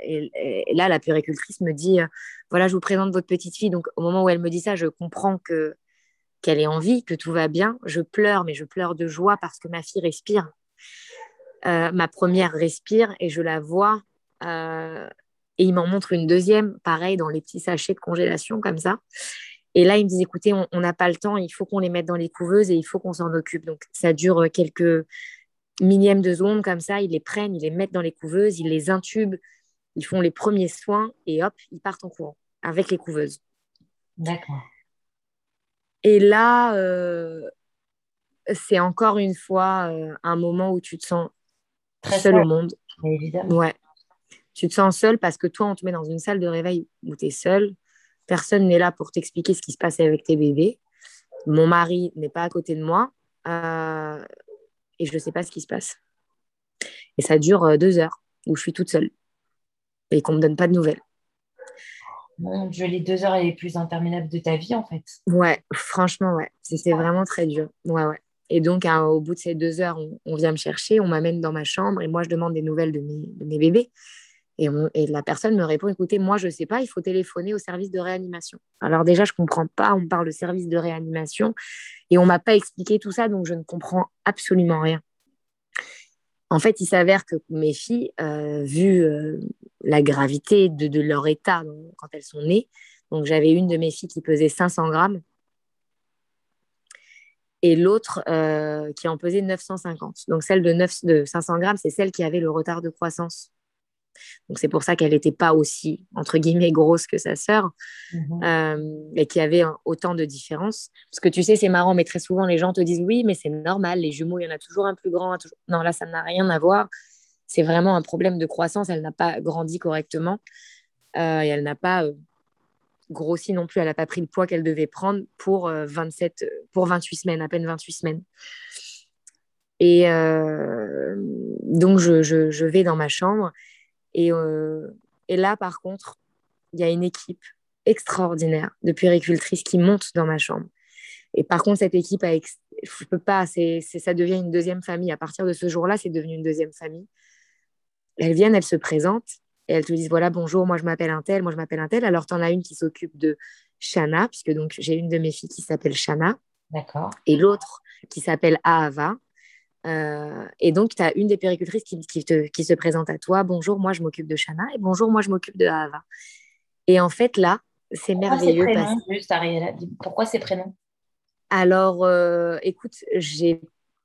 là, la puricultrice me dit euh, voilà, je vous présente votre petite fille. Donc au moment où elle me dit ça, je comprends que qu'elle est en vie, que tout va bien. Je pleure, mais je pleure de joie parce que ma fille respire. Euh, ma première respire et je la vois. Euh, et il m'en montre une deuxième, pareil, dans les petits sachets de congélation comme ça. Et là, il me dit, écoutez, on n'a pas le temps, il faut qu'on les mette dans les couveuses et il faut qu'on s'en occupe. Donc, ça dure quelques millièmes de secondes comme ça. Ils les prennent, ils les mettent dans les couveuses, ils les intubent, ils font les premiers soins et hop, ils partent en courant avec les couveuses. D'accord. Et là, euh, c'est encore une fois un moment où tu te sens Très seul, au monde. Évidemment. Ouais. Tu te sens seul parce que toi, on te met dans une salle de réveil où tu es seul. Personne n'est là pour t'expliquer ce qui se passe avec tes bébés. Mon mari n'est pas à côté de moi euh, et je ne sais pas ce qui se passe. Et ça dure euh, deux heures où je suis toute seule et qu'on ne me donne pas de nouvelles. Mon Dieu, les deux heures les plus interminables de ta vie, en fait. Ouais, franchement, ouais. C'était vraiment très dur. Ouais, ouais. Et donc, au bout de ces deux heures, on, vient me chercher, on m'amène dans ma chambre et moi, je demande des nouvelles de mes, bébés. Et, la personne me répond, écoutez, moi, je ne sais pas, il faut téléphoner au service de réanimation. Alors déjà, je ne comprends pas, on parle de service de réanimation et on ne m'a pas expliqué tout ça, donc je ne comprends absolument rien. En fait, il s'avère que mes filles, euh, vu euh, la gravité de, leur état quand elles sont nées, donc j'avais une de mes filles qui pesait 500 grammes, et l'autre euh, qui en pesait 950. Donc celle de, 9, de 500 grammes, c'est celle qui avait le retard de croissance Donc c'est pour ça qu'elle n'était pas aussi, entre guillemets, grosse que sa sœur, Mhm. euh, et qu'il y avait autant de différences. Parce que tu sais, c'est marrant, mais très souvent, les gens te disent, oui, mais c'est normal, les jumeaux, il y en a toujours un plus grand. un toujours- Non, là, ça n'a rien à voir. C'est vraiment un problème de croissance. Elle n'a pas grandi correctement euh, et elle n'a pas... euh, grossi non plus, elle n'a pas pris le poids qu'elle devait prendre pour, euh, 27, euh, pour 28 semaines, à peine 28 semaines. Et donc, je, je- je vais dans ma chambre. Et, euh, et là, par contre, il y a une équipe extraordinaire de puéricultrices qui monte dans ma chambre. Et par contre, cette équipe, a ex- je peux pas, c'est, c'est- ça devient une deuxième famille. À partir de ce jour-là, c'est devenu une deuxième famille. Elles viennent, elles se présentent et elles te disent voilà, bonjour, moi je m'appelle un tel, moi je m'appelle un tel. Alors, tu en as une qui s'occupe de Shana, puisque donc j'ai une de mes filles qui s'appelle Shana D'accord. et l'autre qui s'appelle Ahava. Euh, et donc, tu as une des péricultrices qui, qui, te- qui se présente à toi. Bonjour, moi, je m'occupe de Shana. Et bonjour, moi, je m'occupe de Ahava. Et en fait, là, c'est merveilleux. Parce... juste pourquoi ces prénoms? Alors, euh, écoute, j'ai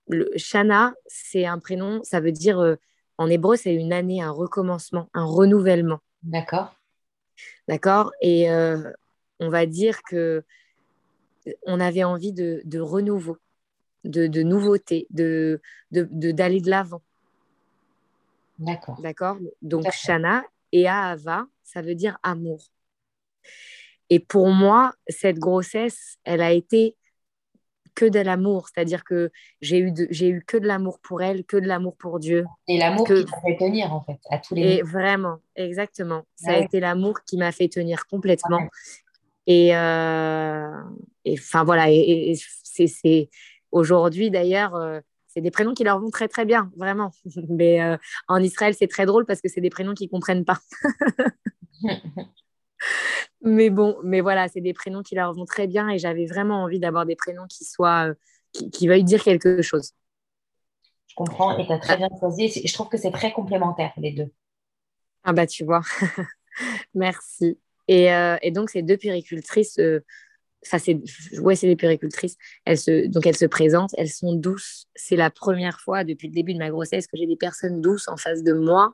le Shana, c'est un prénom, ça veut dire, euh, en hébreu, c'est une année, un recommencement, un renouvellement. D'accord. D'accord? Et on va dire que on avait envie de, de renouveau, de, de nouveauté, de, de, de- d'aller de l'avant. D'accord. D'accord? Donc. Shana et Ahava, ça veut dire amour. Et pour moi, cette grossesse, elle a été que de l'amour. C'est-à-dire que j'ai eu, j'ai eu que de l'amour pour elle, que de l'amour pour Dieu. Et l'amour Que- qui t'a fait tenir, en fait, à tous les Et niveaux. vraiment, exactement. Ça a été l'amour qui m'a fait tenir complètement. Ouais. Et euh, et enfin voilà, et, et- et c'est, c'est- aujourd'hui d'ailleurs, euh, c'est des prénoms qui leur vont très très bien, vraiment. <laughs> Mais euh, en Israël, c'est très drôle parce que c'est des prénoms qu'ils comprennent pas. <laughs> Mais bon, mais voilà, c'est des prénoms qui leur vont très bien et j'avais vraiment envie d'avoir des prénoms qui soient, euh, qui, qui veuillent dire quelque chose. Je comprends et tu as très bien choisi. Je trouve que c'est très complémentaire, les deux. Ah bah tu vois, <laughs> merci. Et, euh, et donc ces deux puéricultrices, euh, enfin c'est, ouais c'est des puéricultrices. Elles se, donc elles se présentent, elles sont douces. C'est la première fois depuis le début de ma grossesse que j'ai des personnes douces en face de moi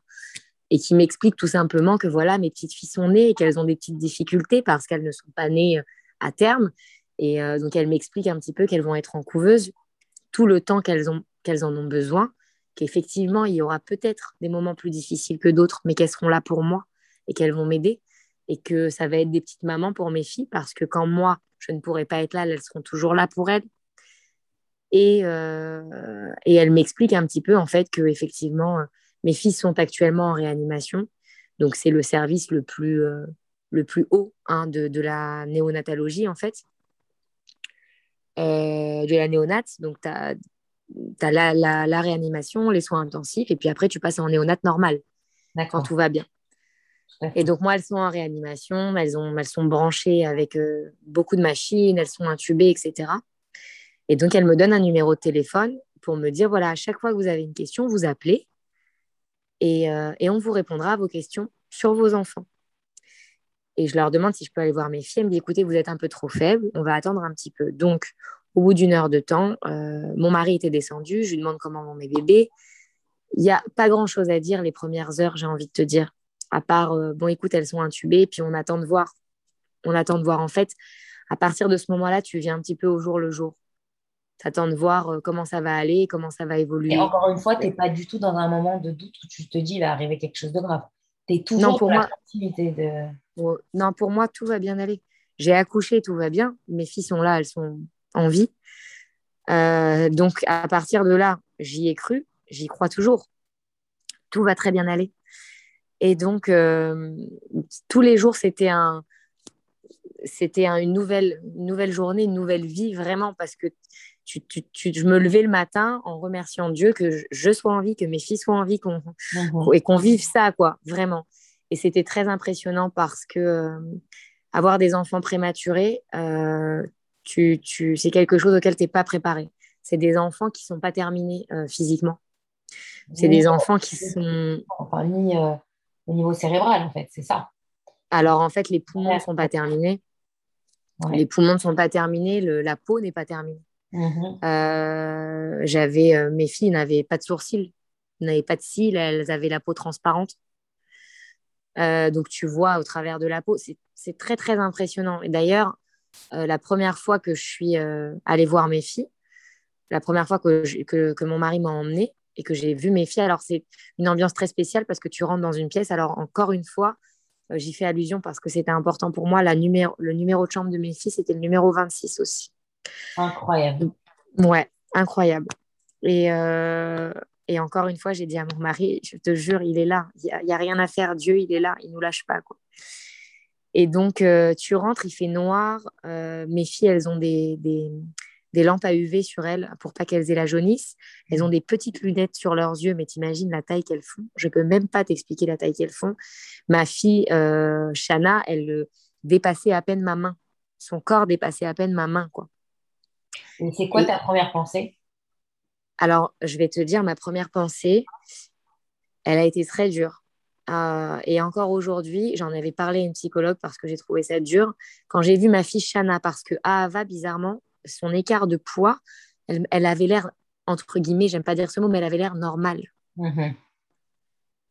et qui m'expliquent tout simplement que voilà mes petites filles sont nées et qu'elles ont des petites difficultés parce qu'elles ne sont pas nées euh, à terme. Et euh, donc elles m'expliquent un petit peu qu'elles vont être en couveuse tout le temps qu'elles ont qu'elles en ont besoin, qu'effectivement il y aura peut-être des moments plus difficiles que d'autres, mais qu'elles seront là pour moi et qu'elles vont m'aider et que ça va être des petites mamans pour mes filles parce que quand moi je ne pourrai pas être là, elles seront toujours là pour elles. Et, euh, et elle m'explique un petit peu en fait que effectivement euh, mes filles sont actuellement en réanimation, donc c'est le service le plus euh, le plus haut hein, de, de la néonatologie en fait, euh, de la néonate. Donc tu as, la, la, la réanimation, les soins intensifs, et puis après tu passes en néonate normal quand tout va bien. Et donc, moi, elles sont en réanimation, elles, ont, elles sont branchées avec euh, beaucoup de machines, elles sont intubées, etc. Et donc, elles me donnent un numéro de téléphone pour me dire, voilà, à chaque fois que vous avez une question, vous appelez et, euh, et on vous répondra à vos questions sur vos enfants. Et je leur demande si je peux aller voir mes filles. Elles me disent, écoutez, vous êtes un peu trop faible, on va attendre un petit peu. Donc, au bout d'une heure de temps, euh, mon mari était descendu, je lui demande comment vont mes bébés. Il n'y a pas grand-chose à dire les premières heures, j'ai envie de te dire à part, euh, bon, écoute, elles sont intubées, puis on attend de voir. On attend de voir. En fait, à partir de ce moment-là, tu viens un petit peu au jour le jour. Tu attends de voir euh, comment ça va aller, comment ça va évoluer. Et encore une fois, tu n'es pas du tout dans un moment de doute où tu te dis il va arriver quelque chose de grave. Tu es toujours Non, pour dans moi- de. Pour- Non, pour moi, tout va bien aller. J'ai accouché, tout va bien. Mes filles sont là, elles sont en vie. Euh, donc, à partir de là, j'y ai cru, j'y crois toujours. Tout va très bien aller. Et donc, euh, tous les jours, c'était un, c'était un- une, nouvelle, une nouvelle journée, une nouvelle vie, vraiment, parce que tu, tu- tu- je me levais le matin en remerciant Dieu que je, je sois en vie, que mes filles soient en vie, qu'on, Mhm. et qu'on vive ça, quoi, vraiment. Et c'était très impressionnant parce que euh, avoir des enfants prématurés, euh, tu, tu, c'est quelque chose auquel tu n'es pas préparé. C'est des enfants qui ne sont pas terminés euh, physiquement. C'est des enfants qui sont... Ni euh, au niveau cérébral, en fait, c'est ça. Alors, en fait, les poumons Ouais. ne sont pas terminés. Ouais. Les poumons ne sont pas terminés, le- la peau n'est pas terminée. Mhm. Euh, j'avais, euh, mes filles n'avaient pas de sourcils, n'avaient pas de cils, elles avaient la peau transparente. donc tu vois au travers de la peau. C'est très, très impressionnant. Et d'ailleurs, la première fois que je suis allée voir mes filles, la première fois que, que, que mon mari m'a emmenée et que j'ai vu mes filles, alors c'est une ambiance très spéciale parce que tu rentres dans une pièce. Alors encore une fois, j'y fais allusion parce que c'était important pour moi. La numéro, le numéro de chambre de mes filles, c'était le numéro 26 aussi. Incroyable. Ouais, incroyable. Et, euh, et encore une fois, j'ai dit à mon mari, je te jure, il est là. Il n'y a, rien à faire. Dieu, il est là. Il ne nous lâche pas. Quoi. Et donc, euh, tu rentres, il fait noir. Euh, mes filles, elles ont des, des, des, lampes à UV sur elles pour pas qu'elles aient la jaunisse. Elles ont des petites lunettes sur leurs yeux, mais t'imagines la taille qu'elles font. Je peux même pas t'expliquer la taille qu'elles font. Ma fille, Shana, elle dépassait à peine ma main. Son corps dépassait à peine ma main, quoi. C'est quoi ta première pensée? Alors, je vais te dire, ma première pensée, elle a été très dure. Euh, et encore aujourd'hui, j'en avais parlé à une psychologue parce que j'ai trouvé ça dur. Quand j'ai vu ma fille Shana, parce que Ava, bizarrement, son écart de poids, elle, avait l'air, entre guillemets, j'aime pas dire ce mot, mais elle avait l'air normale. Mhm.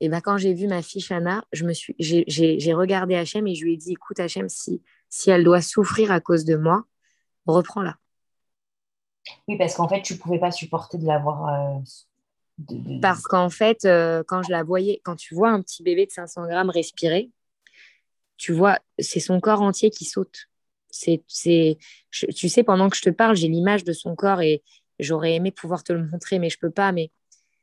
Et ben, quand j'ai vu ma fille Shana, je me suis, j'ai regardé Hachem et je lui ai dit, écoute Hachem, si, si elle doit souffrir à cause de moi, reprends-la. Oui, parce qu'en fait, tu ne pouvais pas supporter de l'avoir. Euh, parce qu'en fait, euh, quand je la voyais, quand tu vois un petit bébé de 500 grammes respirer, tu vois, c'est son corps entier qui saute. C'est, tu sais, pendant que je te parle, j'ai l'image de son corps et j'aurais aimé pouvoir te le montrer, mais je peux pas. Mais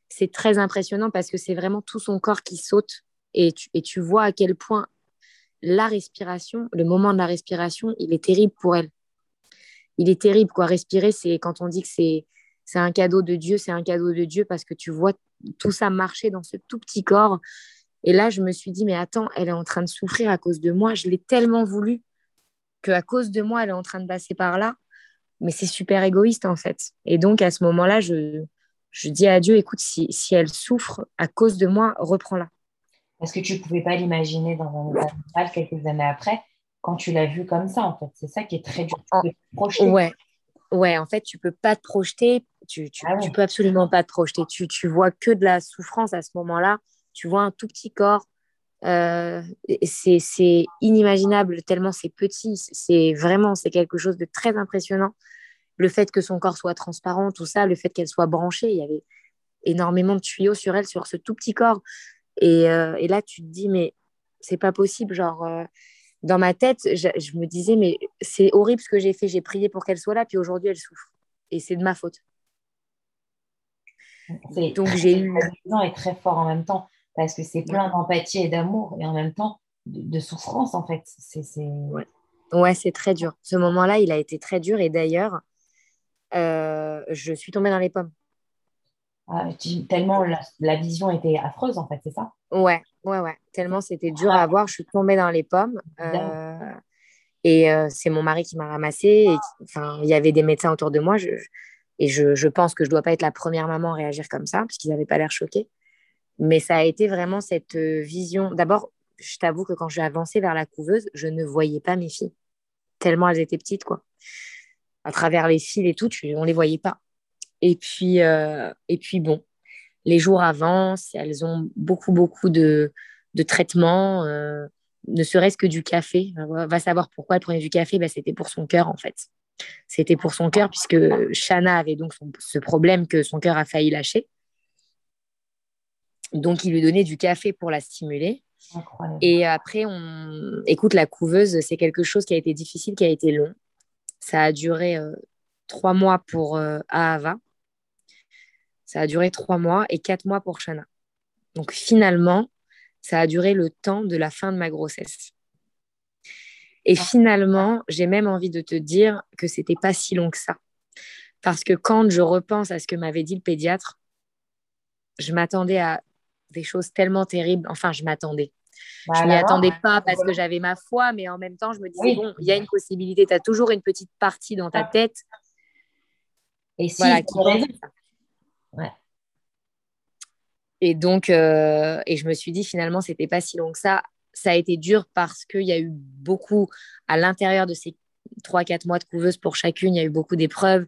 c'est très impressionnant parce que c'est vraiment tout son corps qui saute et tu, et tu vois à quel point la respiration, le moment de la respiration, il est terrible pour elle il est terrible. Quoi. Respirer, c'est quand on dit que c'est, c'est un cadeau de Dieu, c'est un cadeau de Dieu parce que tu vois tout ça marcher dans ce tout petit corps. Et là, je me suis dit, mais attends, elle est en train de souffrir à cause de moi. Je l'ai tellement voulu qu'à cause de moi, elle est en train de passer par là. Mais c'est super égoïste, en fait. Et donc, à ce moment-là, je, je dis à Dieu, écoute, si, si elle souffre à cause de moi, reprends-la. Parce que tu ne pouvais pas l'imaginer dans un état normal quelques années après quand tu l'as vu comme ça, en fait. C'est ça qui est très dur. Tu projeter. Ouais. ouais, en fait, tu peux pas te projeter. Tu, tu, ah peux absolument pas te projeter. Tu, tu vois que de la souffrance à ce moment-là. Tu vois un tout petit corps. Euh, c'est inimaginable tellement c'est petit. C'est vraiment, c'est quelque chose de très impressionnant. Le fait que son corps soit transparent, tout ça, le fait qu'elle soit branchée, il y avait énormément de tuyaux sur elle, sur ce tout petit corps. Et, euh, et là, tu te dis, mais c'est pas possible. Genre, euh, dans ma tête, je, me disais, mais c'est horrible ce que j'ai fait. J'ai prié pour qu'elle soit là, puis aujourd'hui, elle souffre. Et c'est de ma faute. Donc j'ai eu. est très fort en même temps, parce que c'est plein d'empathie et d'amour, et en même temps de, souffrance, en fait. C'est, Ouais, c'est très dur. Ce moment-là, il a été très dur. Et d'ailleurs, euh, je suis tombée dans les pommes. Ah, tellement la, vision était affreuse, en fait, c'est ça? Ouais, ouais, ouais. Tellement c'était dur à voir. Je suis tombée dans les pommes. Euh, et euh, c'est mon mari qui m'a ramassée. Enfin, il y avait des médecins autour de moi. et je, je, pense que je ne dois pas être la première maman à réagir comme ça, parce qu'ils n'avaient pas l'air choqués. Mais ça a été vraiment cette euh, vision. D'abord, je t'avoue que quand j'ai avancé vers la couveuse, je ne voyais pas mes filles. Tellement elles étaient petites, quoi. À travers les fils et tout, on ne les voyait pas. Et puis, et puis bon, les jours avancent, elles ont beaucoup, beaucoup de, de traitements, euh, ne serait-ce que du café. Va savoir pourquoi elle prenait du café, bah, c'était pour son cœur en fait. C'était pour son cœur puisque Shana avait donc ce problème que son cœur a failli lâcher. Donc il lui donnait du café pour la stimuler. Et après, on écoute la couveuse, c'est quelque chose qui a été difficile, qui a été long. Ça a duré euh, trois mois pour euh, Ahava. Ça a duré trois mois et quatre mois pour Shana. Donc finalement, ça a duré le temps de la fin de ma grossesse. Et ah. finalement, j'ai même envie de te dire que c'était pas si long que ça. Parce que quand je repense à ce que m'avait dit le pédiatre, je m'attendais à des choses tellement terribles. Enfin, je m'attendais. Je je m'y attendais pas parce que j'avais ma foi, mais en même temps, je me disais, bon, il y a une possibilité, tu as toujours une petite partie dans ta tête. Et si, voilà, qui et donc, euh, et je me suis dit finalement, c'était pas si long que ça. Ça a été dur parce qu'il y a eu beaucoup à l'intérieur de ces 3-4 mois de couveuse pour chacune. Il y a eu beaucoup d'épreuves.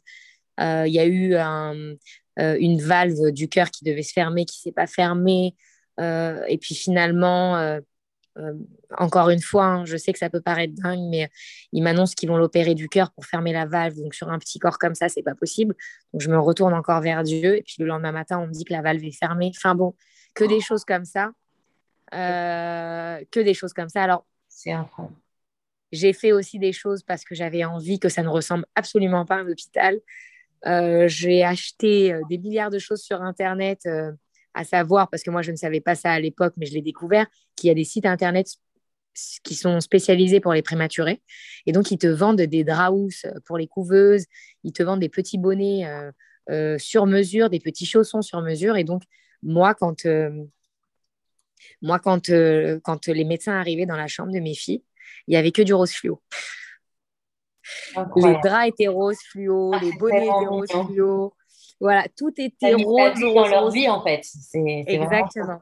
Euh, il y a eu euh, une valve du cœur qui devait se fermer, qui s'est pas fermée. et puis finalement, encore une fois, hein, je sais que ça peut paraître dingue, mais ils m'annoncent qu'ils vont l'opérer du cœur pour fermer la valve. Donc, sur un petit corps comme ça, c'est pas possible. Donc, je me retourne encore vers Dieu. Et puis, le lendemain matin, on me dit que la valve est fermée. Enfin, bon, que des choses comme ça. que des choses comme ça. Alors, c'est incroyable. J'ai fait aussi des choses parce que j'avais envie que ça ne ressemble absolument pas à un hôpital. Euh, j'ai acheté euh, des milliards de choses sur Internet, euh, à savoir, parce que moi je ne savais pas ça à l'époque, mais je l'ai découvert, qu'il y a des sites Internet qui sont spécialisés pour les prématurés. Et donc, ils te vendent des draus pour les couveuses, ils te vendent des petits bonnets sur mesure, des petits chaussons sur mesure. Et donc, moi, quand, moi, quand, quand les médecins arrivaient dans la chambre de mes filles, il n'y avait que du rose fluo. Les draps étaient rose fluo, ah, les bonnets étaient rose fluo. Voilà, tout était rose, dans leur vie en fait. exactement.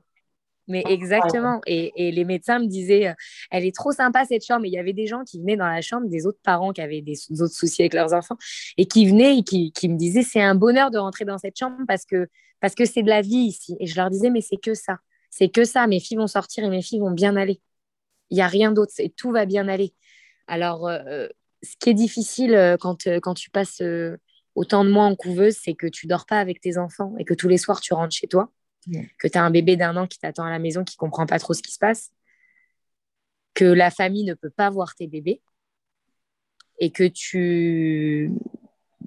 Mais exactement. Et, et, les médecins me disaient, euh, elle est trop sympa cette chambre. Et il y avait des gens qui venaient dans la chambre, des autres parents qui avaient des autres soucis avec leurs enfants, et qui venaient et qui, qui me disaient, c'est un bonheur de rentrer dans cette chambre parce que parce que c'est de la vie ici. Et je leur disais, mais c'est que ça. C'est que ça. Mes filles vont sortir et mes filles vont bien aller. Il n'y a rien d'autre. Tout va bien aller. Alors, euh, ce qui est difficile euh, quand, euh, quand tu passes euh, autant de mois en couveuse, c'est que tu dors pas avec tes enfants et que tous les soirs tu rentres chez toi, que tu as un bébé d'un an qui t'attend à la maison, qui comprend pas trop ce qui se passe, que la famille ne peut pas voir tes bébés et que tu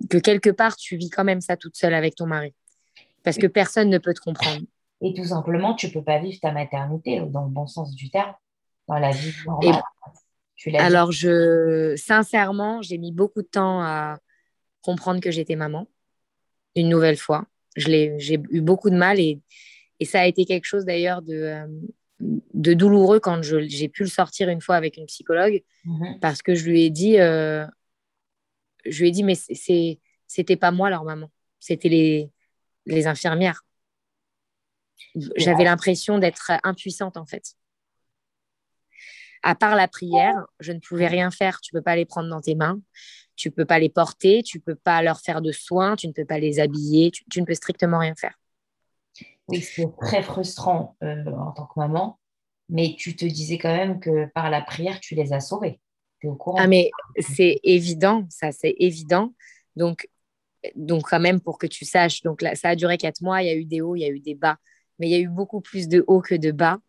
que quelque part tu vis quand même ça toute seule avec ton mari parce que personne ne peut te comprendre. Et tout simplement, tu peux pas vivre ta maternité dans le bon sens du terme, dans la vie normale. Alors, je, sincèrement, j'ai mis beaucoup de temps à comprendre que j'étais maman, une nouvelle fois. J'ai eu beaucoup de mal et, et, ça a été quelque chose d'ailleurs de, euh, de douloureux quand j'ai pu le sortir une fois avec une psychologue mhm. parce que je lui ai dit, euh, je lui ai dit, mais c'était pas moi leur maman, c'était les, les infirmières. J'avais l'impression d'être impuissante en fait à part la prière, je ne pouvais rien faire. Tu ne peux pas les prendre dans tes mains, tu ne peux pas les porter, tu ne peux pas leur faire de soins, tu ne peux pas les habiller, tu, ne peux strictement rien faire. Oui, c'est très frustrant euh, en tant que maman, mais tu te disais quand même que par la prière, tu les as sauvés. Tu es au courant Ah, mais c'est évident, ça, c'est évident. Donc, donc, quand même, pour que tu saches, donc là, ça a duré quatre mois, il y a eu des hauts, il y a eu des bas, mais il y a eu beaucoup plus de hauts que de bas.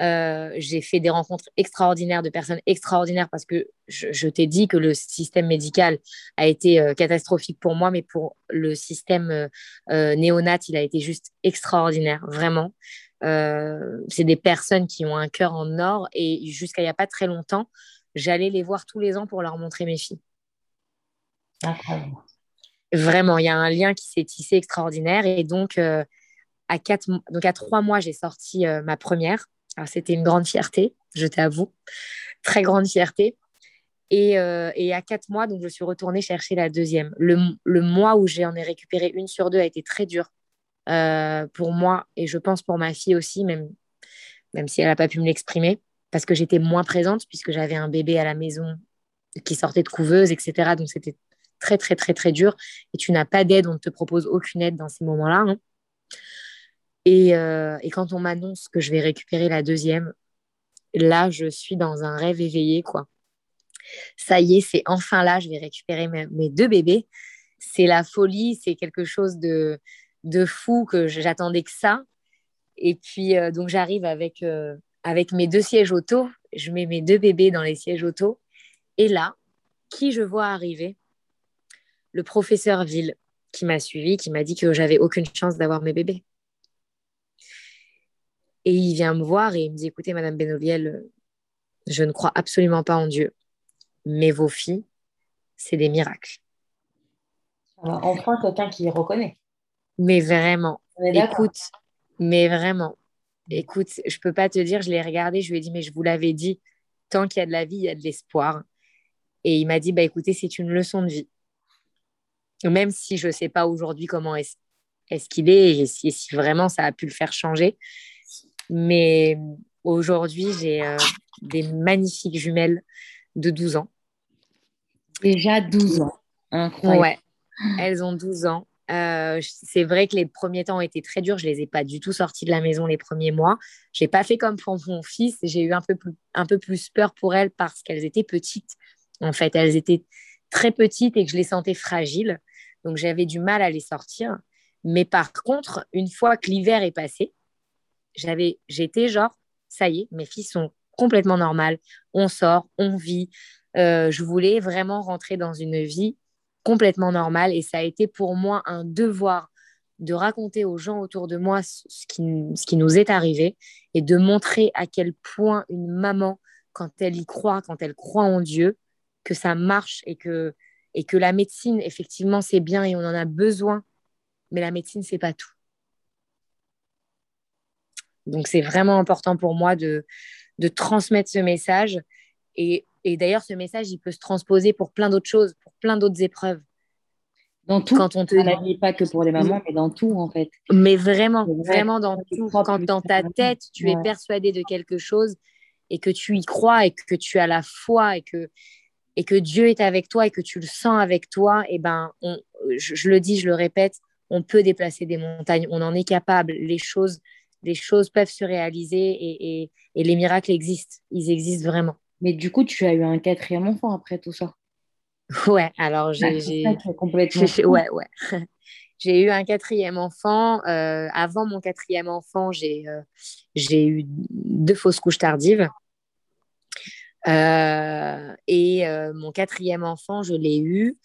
Euh, j'ai fait des rencontres extraordinaires de personnes extraordinaires parce que je, t'ai dit que le système médical a été euh, catastrophique pour moi, mais pour le système euh, néonat, il a été juste extraordinaire, vraiment. c'est des personnes qui ont un cœur en or et jusqu'à il n'y a pas très longtemps, j'allais les voir tous les ans pour leur montrer mes filles. Vraiment, il y a un lien qui s'est tissé extraordinaire et donc à quatre, donc à trois mois, j'ai sorti ma première c'était une grande fierté, je t'avoue, très grande fierté. Et, euh, et, à quatre mois, donc je suis retournée chercher la deuxième. Le, le mois où j'en ai récupéré une sur deux a été très dur euh, pour moi et je pense pour ma fille aussi, même, même si elle n'a pas pu me l'exprimer, parce que j'étais moins présente puisque j'avais un bébé à la maison qui sortait de couveuse, etc. Donc c'était très, très, très, très dur. Et tu n'as pas d'aide, on ne te propose aucune aide dans ces moments-là. Hein. Euh, et, quand on m'annonce que je vais récupérer la deuxième, là, je suis dans un rêve éveillé, quoi. Ça y est, c'est enfin là, je vais récupérer mes, deux bébés. C'est la folie, c'est quelque chose de, fou que j'attendais que ça. Et puis, euh, donc, j'arrive avec, euh, avec mes deux sièges auto. Je mets mes deux bébés dans les sièges auto. Et là, qui je vois arriver? Le professeur Ville, qui m'a suivi, qui m'a dit que j'avais aucune chance d'avoir mes bébés. Et il vient me voir et il me dit, écoutez, Madame Benoliel, euh, je ne crois absolument pas en Dieu, mais vos filles, c'est des miracles. enfin, quelqu'un qui reconnaît. Mais vraiment, écoute, mais vraiment, écoute, je peux pas te dire, je l'ai regardé, je lui ai dit, mais je vous l'avais dit, tant qu'il y a de la vie, il y a de l'espoir. Et il m'a dit, bah écoutez, c'est une leçon de vie. Même si je ne sais pas aujourd'hui comment est-ce qu'il est, et si, si, vraiment ça a pu le faire changer, mais aujourd'hui, j'ai euh, des magnifiques jumelles de 12 ans. Déjà 12 ans. Incroyable. Ouais, elles ont 12 ans. Euh, c'est vrai que les premiers temps ont été très durs. Je les ai pas du tout sortis de la maison les premiers mois. J'ai pas fait comme pour mon fils. J'ai eu un peu plus, un peu plus peur pour elles parce qu'elles étaient petites. En fait, elles étaient très petites et que je les sentais fragiles. Donc j'avais du mal à les sortir. Mais par contre, une fois que l'hiver est passé, j'avais, j'étais genre, ça y est, mes filles sont complètement normales. On sort, on vit. Euh, je voulais vraiment rentrer dans une vie complètement normale et ça a été pour moi un devoir de raconter aux gens autour de moi ce qui, nous est arrivé et de montrer à quel point une maman, quand elle y croit, quand elle croit en Dieu, que ça marche et que, et que la médecine, effectivement, c'est bien et on en a besoin, mais la médecine, c'est pas tout. Donc, c'est vraiment important pour moi de, de transmettre ce message. Et, et d'ailleurs, ce message, il peut se transposer pour plein d'autres choses, pour plein d'autres épreuves. Dans tout, quand on te dit pas que pour les mamans, mais dans tout, en fait. Mais vraiment, vraiment dans tout. Quand dans ta tête, tu es persuadé de quelque chose et que tu y crois et que tu as la foi et que, et que Dieu est avec toi et que tu le sens avec toi, et eh ben, je, le dis, je le répète, on peut déplacer des montagnes, on en est capable. Les choses, les choses peuvent se réaliser et, et, et les miracles existent. Ils existent vraiment. Mais du coup, tu as eu un quatrième enfant après tout ça. <laughs> Ouais, alors j'ai. complètement. Ouais, ouais. <laughs> j'ai eu un quatrième enfant. Euh, avant mon quatrième enfant, j'ai euh, eu deux fausses couches tardives. Euh, et mon quatrième enfant, je l'ai eu.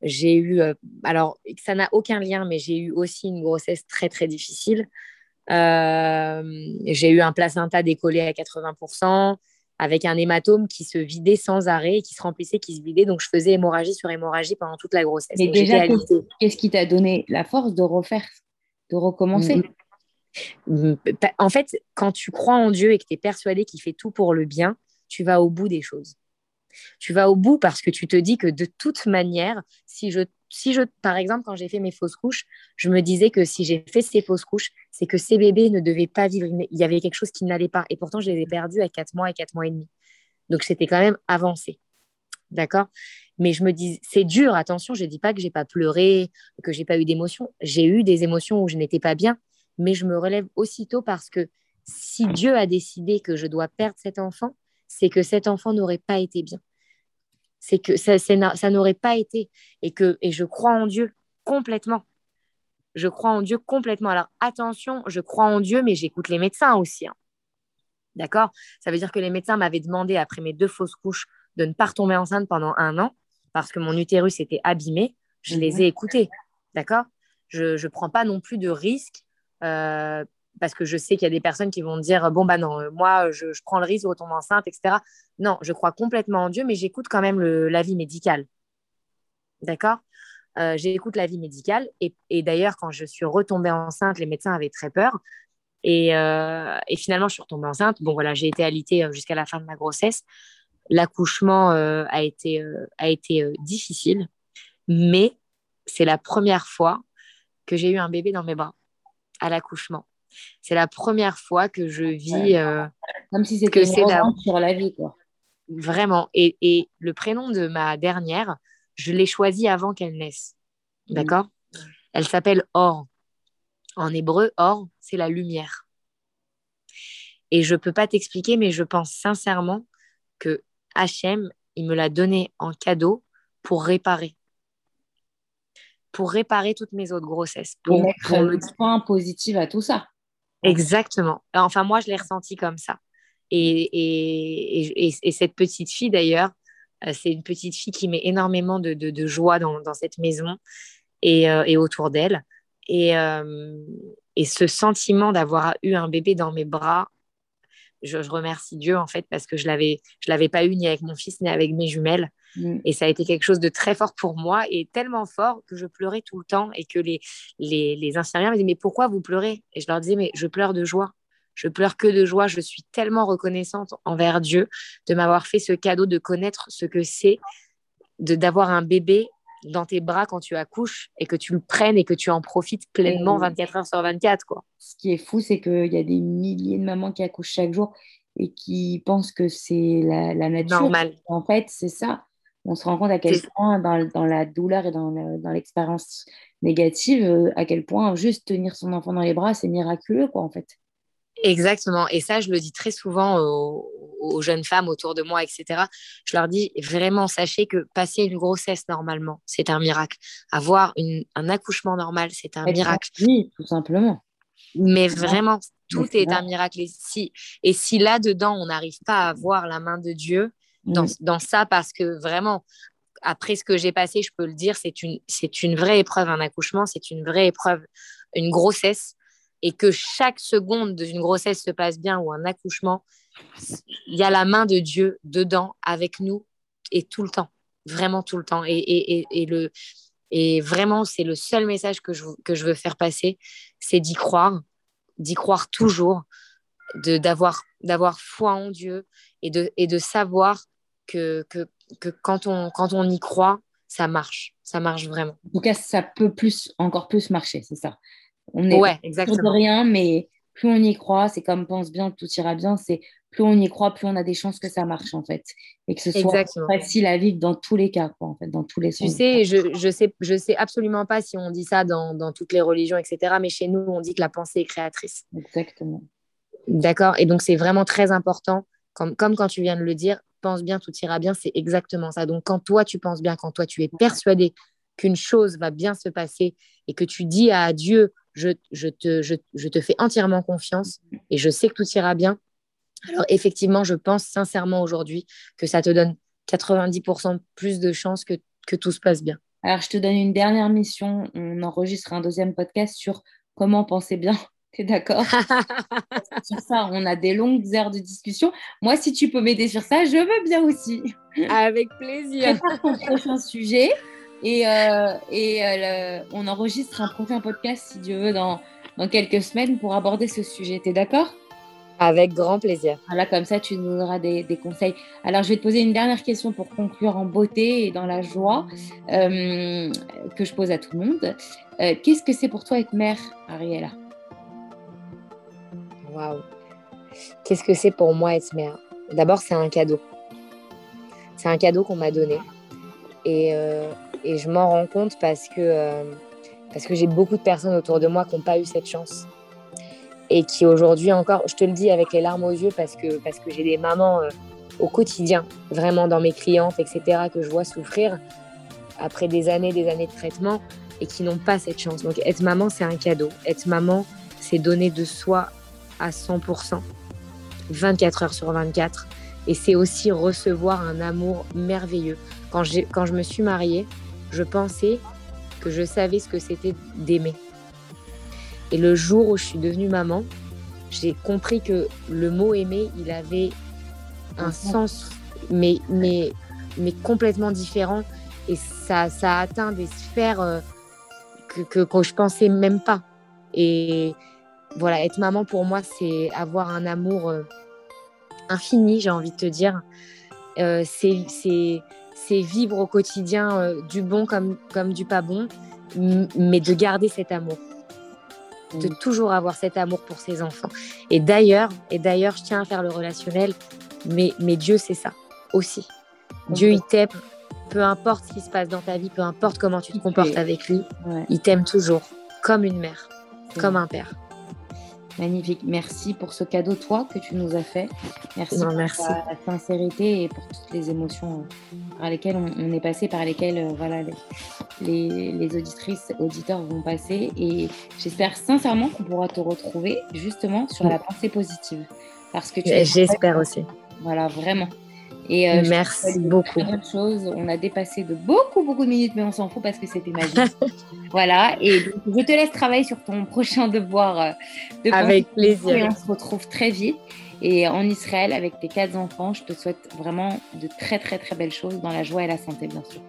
J'ai eu, alors ça n'a aucun lien, mais j'ai eu aussi une grossesse très très difficile. J'ai eu un placenta décollé à 80% avec un hématome qui se vidait sans arrêt, qui se remplissait, qui se vidait. Donc, je faisais hémorragie sur hémorragie pendant toute la grossesse. Mais déjà, qu'est-ce qui t'a donné la force de refaire, de recommencer? Mm. En fait, quand tu crois en Dieu et que tu es persuadé qu'il fait tout pour le bien, tu vas au bout des choses. Tu vas au bout parce que tu te dis que de toute manière, si je si je, par exemple, quand j'ai fait mes fausses couches, je me disais que si j'ai fait ces fausses couches, c'est que ces bébés ne devaient pas vivre. Il y avait quelque chose qui n'allait pas. Et pourtant, je les ai perdus à 4 mois et 4 mois et demi. Donc, c'était quand même avancé. D'accord? Mais je me dis, c'est dur, attention, je ne dis pas que j'ai pas pleuré, que j'ai pas eu d'émotions. J'ai eu des émotions où je n'étais pas bien, mais je me relève aussitôt parce que si Dieu a décidé que je dois perdre cet enfant, c'est que cet enfant n'aurait pas été bien c'est que ça, ça n'aurait pas été. Et, que, et je crois en Dieu complètement. Je crois en Dieu complètement. Alors attention, je crois en Dieu, mais j'écoute les médecins aussi. Hein. D'accord? Ça veut dire que les médecins m'avaient demandé, après mes deux fausses couches, de ne pas retomber enceinte pendant un an parce que mon utérus était abîmé. Je les ai écoutés. D'accord? Je ne prends pas non plus de risques euh, parce que je sais qu'il y a des personnes qui vont dire bon bah non, euh, moi je, prends le risque de retomber enceinte, etc. Non, je crois complètement en Dieu, mais j'écoute quand même l'avis médical. D'accord? Euh, J'écoute l'avis médical et, et d'ailleurs quand je suis retombée enceinte, les médecins avaient très peur et, euh, et finalement je suis retombée enceinte. Bon voilà, j'ai été alitée jusqu'à la fin de ma grossesse. L'accouchement a été a été difficile, mais c'est la première fois que j'ai eu un bébé dans mes bras à l'accouchement c'est la première fois que je vis. Euh, Comme si c'était une sur la vie, quoi. Vraiment. Et, et, le prénom de ma dernière, je l'ai choisi avant qu'elle naisse. Mm. D'accord? Elle s'appelle Or. En hébreu, Or, c'est la lumière. Et je ne peux pas t'expliquer, mais je pense sincèrement que Hachem, il me l'a donné en cadeau pour réparer. Pour réparer toutes mes autres grossesses. Pour, mettre le point positif à tout ça. Exactement. Enfin, moi, je l'ai ressenti comme ça. Et, et, et, cette petite fille, d'ailleurs, euh, c'est une petite fille qui met énormément de, de, joie dans, dans, cette maison et, euh, autour d'elle. Et, euh, et ce sentiment d'avoir eu un bébé dans mes bras, je, remercie Dieu en fait parce que je je l'avais pas eu ni avec mon fils ni avec mes jumelles mm. et ça a été quelque chose de très fort pour moi et tellement fort que je pleurais tout le temps et que les les, les infirmières me disaient mais pourquoi vous pleurez? Et je leur disais mais je pleure de joie je pleure que de joie je suis tellement reconnaissante envers Dieu de m'avoir fait ce cadeau de connaître ce que c'est de d'avoir un bébé dans tes bras quand tu accouches et que tu le prennes et que tu en profites pleinement 24 heures sur 24. Quoi. Ce qui est fou, c'est qu'il y a des milliers de mamans qui accouchent chaque jour et qui pensent que c'est la, nature. Normal. En fait, c'est ça. On se rend compte à quel point, dans, la douleur et dans, l'expérience négative, euh, à quel point juste tenir son enfant dans les bras, c'est miraculeux, quoi, en fait. Exactement. Et ça, je le dis très souvent aux, jeunes femmes autour de moi, etc. Je leur dis vraiment, sachez que passer une grossesse normalement, c'est un miracle. Avoir un accouchement normal, c'est un miracle. Oui, tout simplement. Mais vraiment, tout est un miracle. Et si, et si là-dedans, on n'arrive pas à voir la main de Dieu dans, dans ça, parce que vraiment, après ce que j'ai passé, je peux le dire, c'est une, c'est une vraie épreuve, un accouchement, c'est une vraie épreuve, une grossesse. Et que chaque seconde d'une grossesse se passe bien ou un accouchement, il y a la main de Dieu dedans avec nous et tout le temps, vraiment tout le temps. Et, et, et, le, et vraiment, c'est le seul message que je, que je veux faire passer, c'est d'y croire, d'y croire toujours, d'avoir d'avoir foi en Dieu et de, et de savoir que, que, que quand, on, quand on y croit, ça marche, ça marche vraiment. En tout cas, ça peut plus, encore plus marcher, c'est ça. On est ouais, exactement. de rien, mais plus on y croit, c'est comme pense bien, tout ira bien, c'est plus on y croit, plus on a des chances que ça marche en fait. Et que ce soit facile à vivre dans tous les cas, quoi, en fait, dans tous les sens. Tu sais, je, je sais, je sais absolument pas si on dit ça dans, dans, toutes les religions, etc. Mais chez nous, on dit que la pensée est créatrice. Exactement. D'accord Et donc, c'est vraiment très important, comme, quand tu viens de le dire, pense bien, tout ira bien, c'est exactement ça. Donc, quand toi, tu penses bien, quand toi, tu es persuadé qu'une chose va bien se passer et que tu dis à Dieu, je, te, fais entièrement confiance et je sais que tout ira bien. Alors effectivement, je pense sincèrement aujourd'hui que ça te donne 90% plus de chances que tout se passe bien. Alors, je te donne une dernière mission. On enregistre un deuxième podcast sur comment penser bien. Tu es d'accord? <laughs> Sur ça, on a des longues heures de discussion. Moi, si tu peux m'aider sur ça, je veux bien aussi. Avec plaisir. Prépare ton prochain sujet. Et, euh, et euh, on enregistre un prochain podcast, si Dieu veut, dans, dans quelques semaines pour aborder ce sujet. Tu es d'accord? Avec grand plaisir. Voilà, comme ça, tu nous donneras des, des, conseils. Alors, je vais te poser une dernière question pour conclure en beauté et dans la joie euh, que je pose à tout le monde. Qu'est-ce que c'est pour toi être mère, Ariella? Waouh Qu'est-ce que c'est pour moi être mère D'abord, c'est un cadeau. C'est un cadeau qu'on m'a donné. Et, et je m'en rends compte parce que, euh, que j'ai beaucoup de personnes autour de moi qui n'ont pas eu cette chance. Et qui aujourd'hui encore, je te le dis avec les larmes aux yeux parce que, parce que j'ai des mamans euh, au quotidien, vraiment dans mes clientes, etc., que je vois souffrir après des années, des années de traitement et qui n'ont pas cette chance. Donc être maman, c'est un cadeau. Être maman, c'est donner de soi à 100%, 24 heures sur 24. Et c'est aussi recevoir un amour merveilleux. Quand, quand je me suis mariée, je pensais que je savais ce que c'était d'aimer. Et le jour où je suis devenue maman, j'ai compris que le mot aimer, il avait un sens, mais, mais, mais complètement différent. Et ça, ça a atteint des sphères euh, que, que, je pensais même pas. Et voilà, être maman pour moi, c'est avoir un amour euh, infini, j'ai envie de te dire. Euh, c'est vivre au quotidien euh, du bon comme, comme du pas bon, mais de garder cet amour. De mm. toujours avoir cet amour pour ses enfants. Et d'ailleurs, et d'ailleurs, je tiens à faire le relationnel, mais, mais Dieu, c'est ça aussi. Dieu, il t'aime, peu importe ce qui se passe dans ta vie, peu importe comment tu te comportes avec lui, il t'aime toujours, comme une mère, comme un père. Magnifique. Merci pour ce cadeau, toi, que tu nous as fait. Merci pour ta sincérité et pour toutes les émotions euh, par lesquelles on, est passé, par lesquelles euh, voilà, les, les, auditrices, auditeurs vont passer. Et j'espère sincèrement qu'on pourra te retrouver justement sur la pensée positive. Parce que J'espère aussi. Voilà, vraiment. Et euh, Merci beaucoup. Chose. On a dépassé de beaucoup, beaucoup de minutes, mais on s'en fout parce que c'était magique. <laughs> voilà. Et donc, je te laisse travailler sur ton prochain devoir. Euh, de avec plaisir. Et on se retrouve très vite. Et en Israël, avec tes quatre enfants, je te souhaite vraiment de très, très, très belles choses dans la joie et la santé, bien sûr.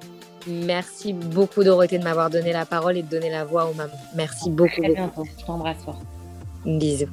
Merci beaucoup, Dorothée, de m'avoir donné la parole et de donner la voix aux mamans. Merci beaucoup. Très bientôt. Je t'embrasse fort. Bisous.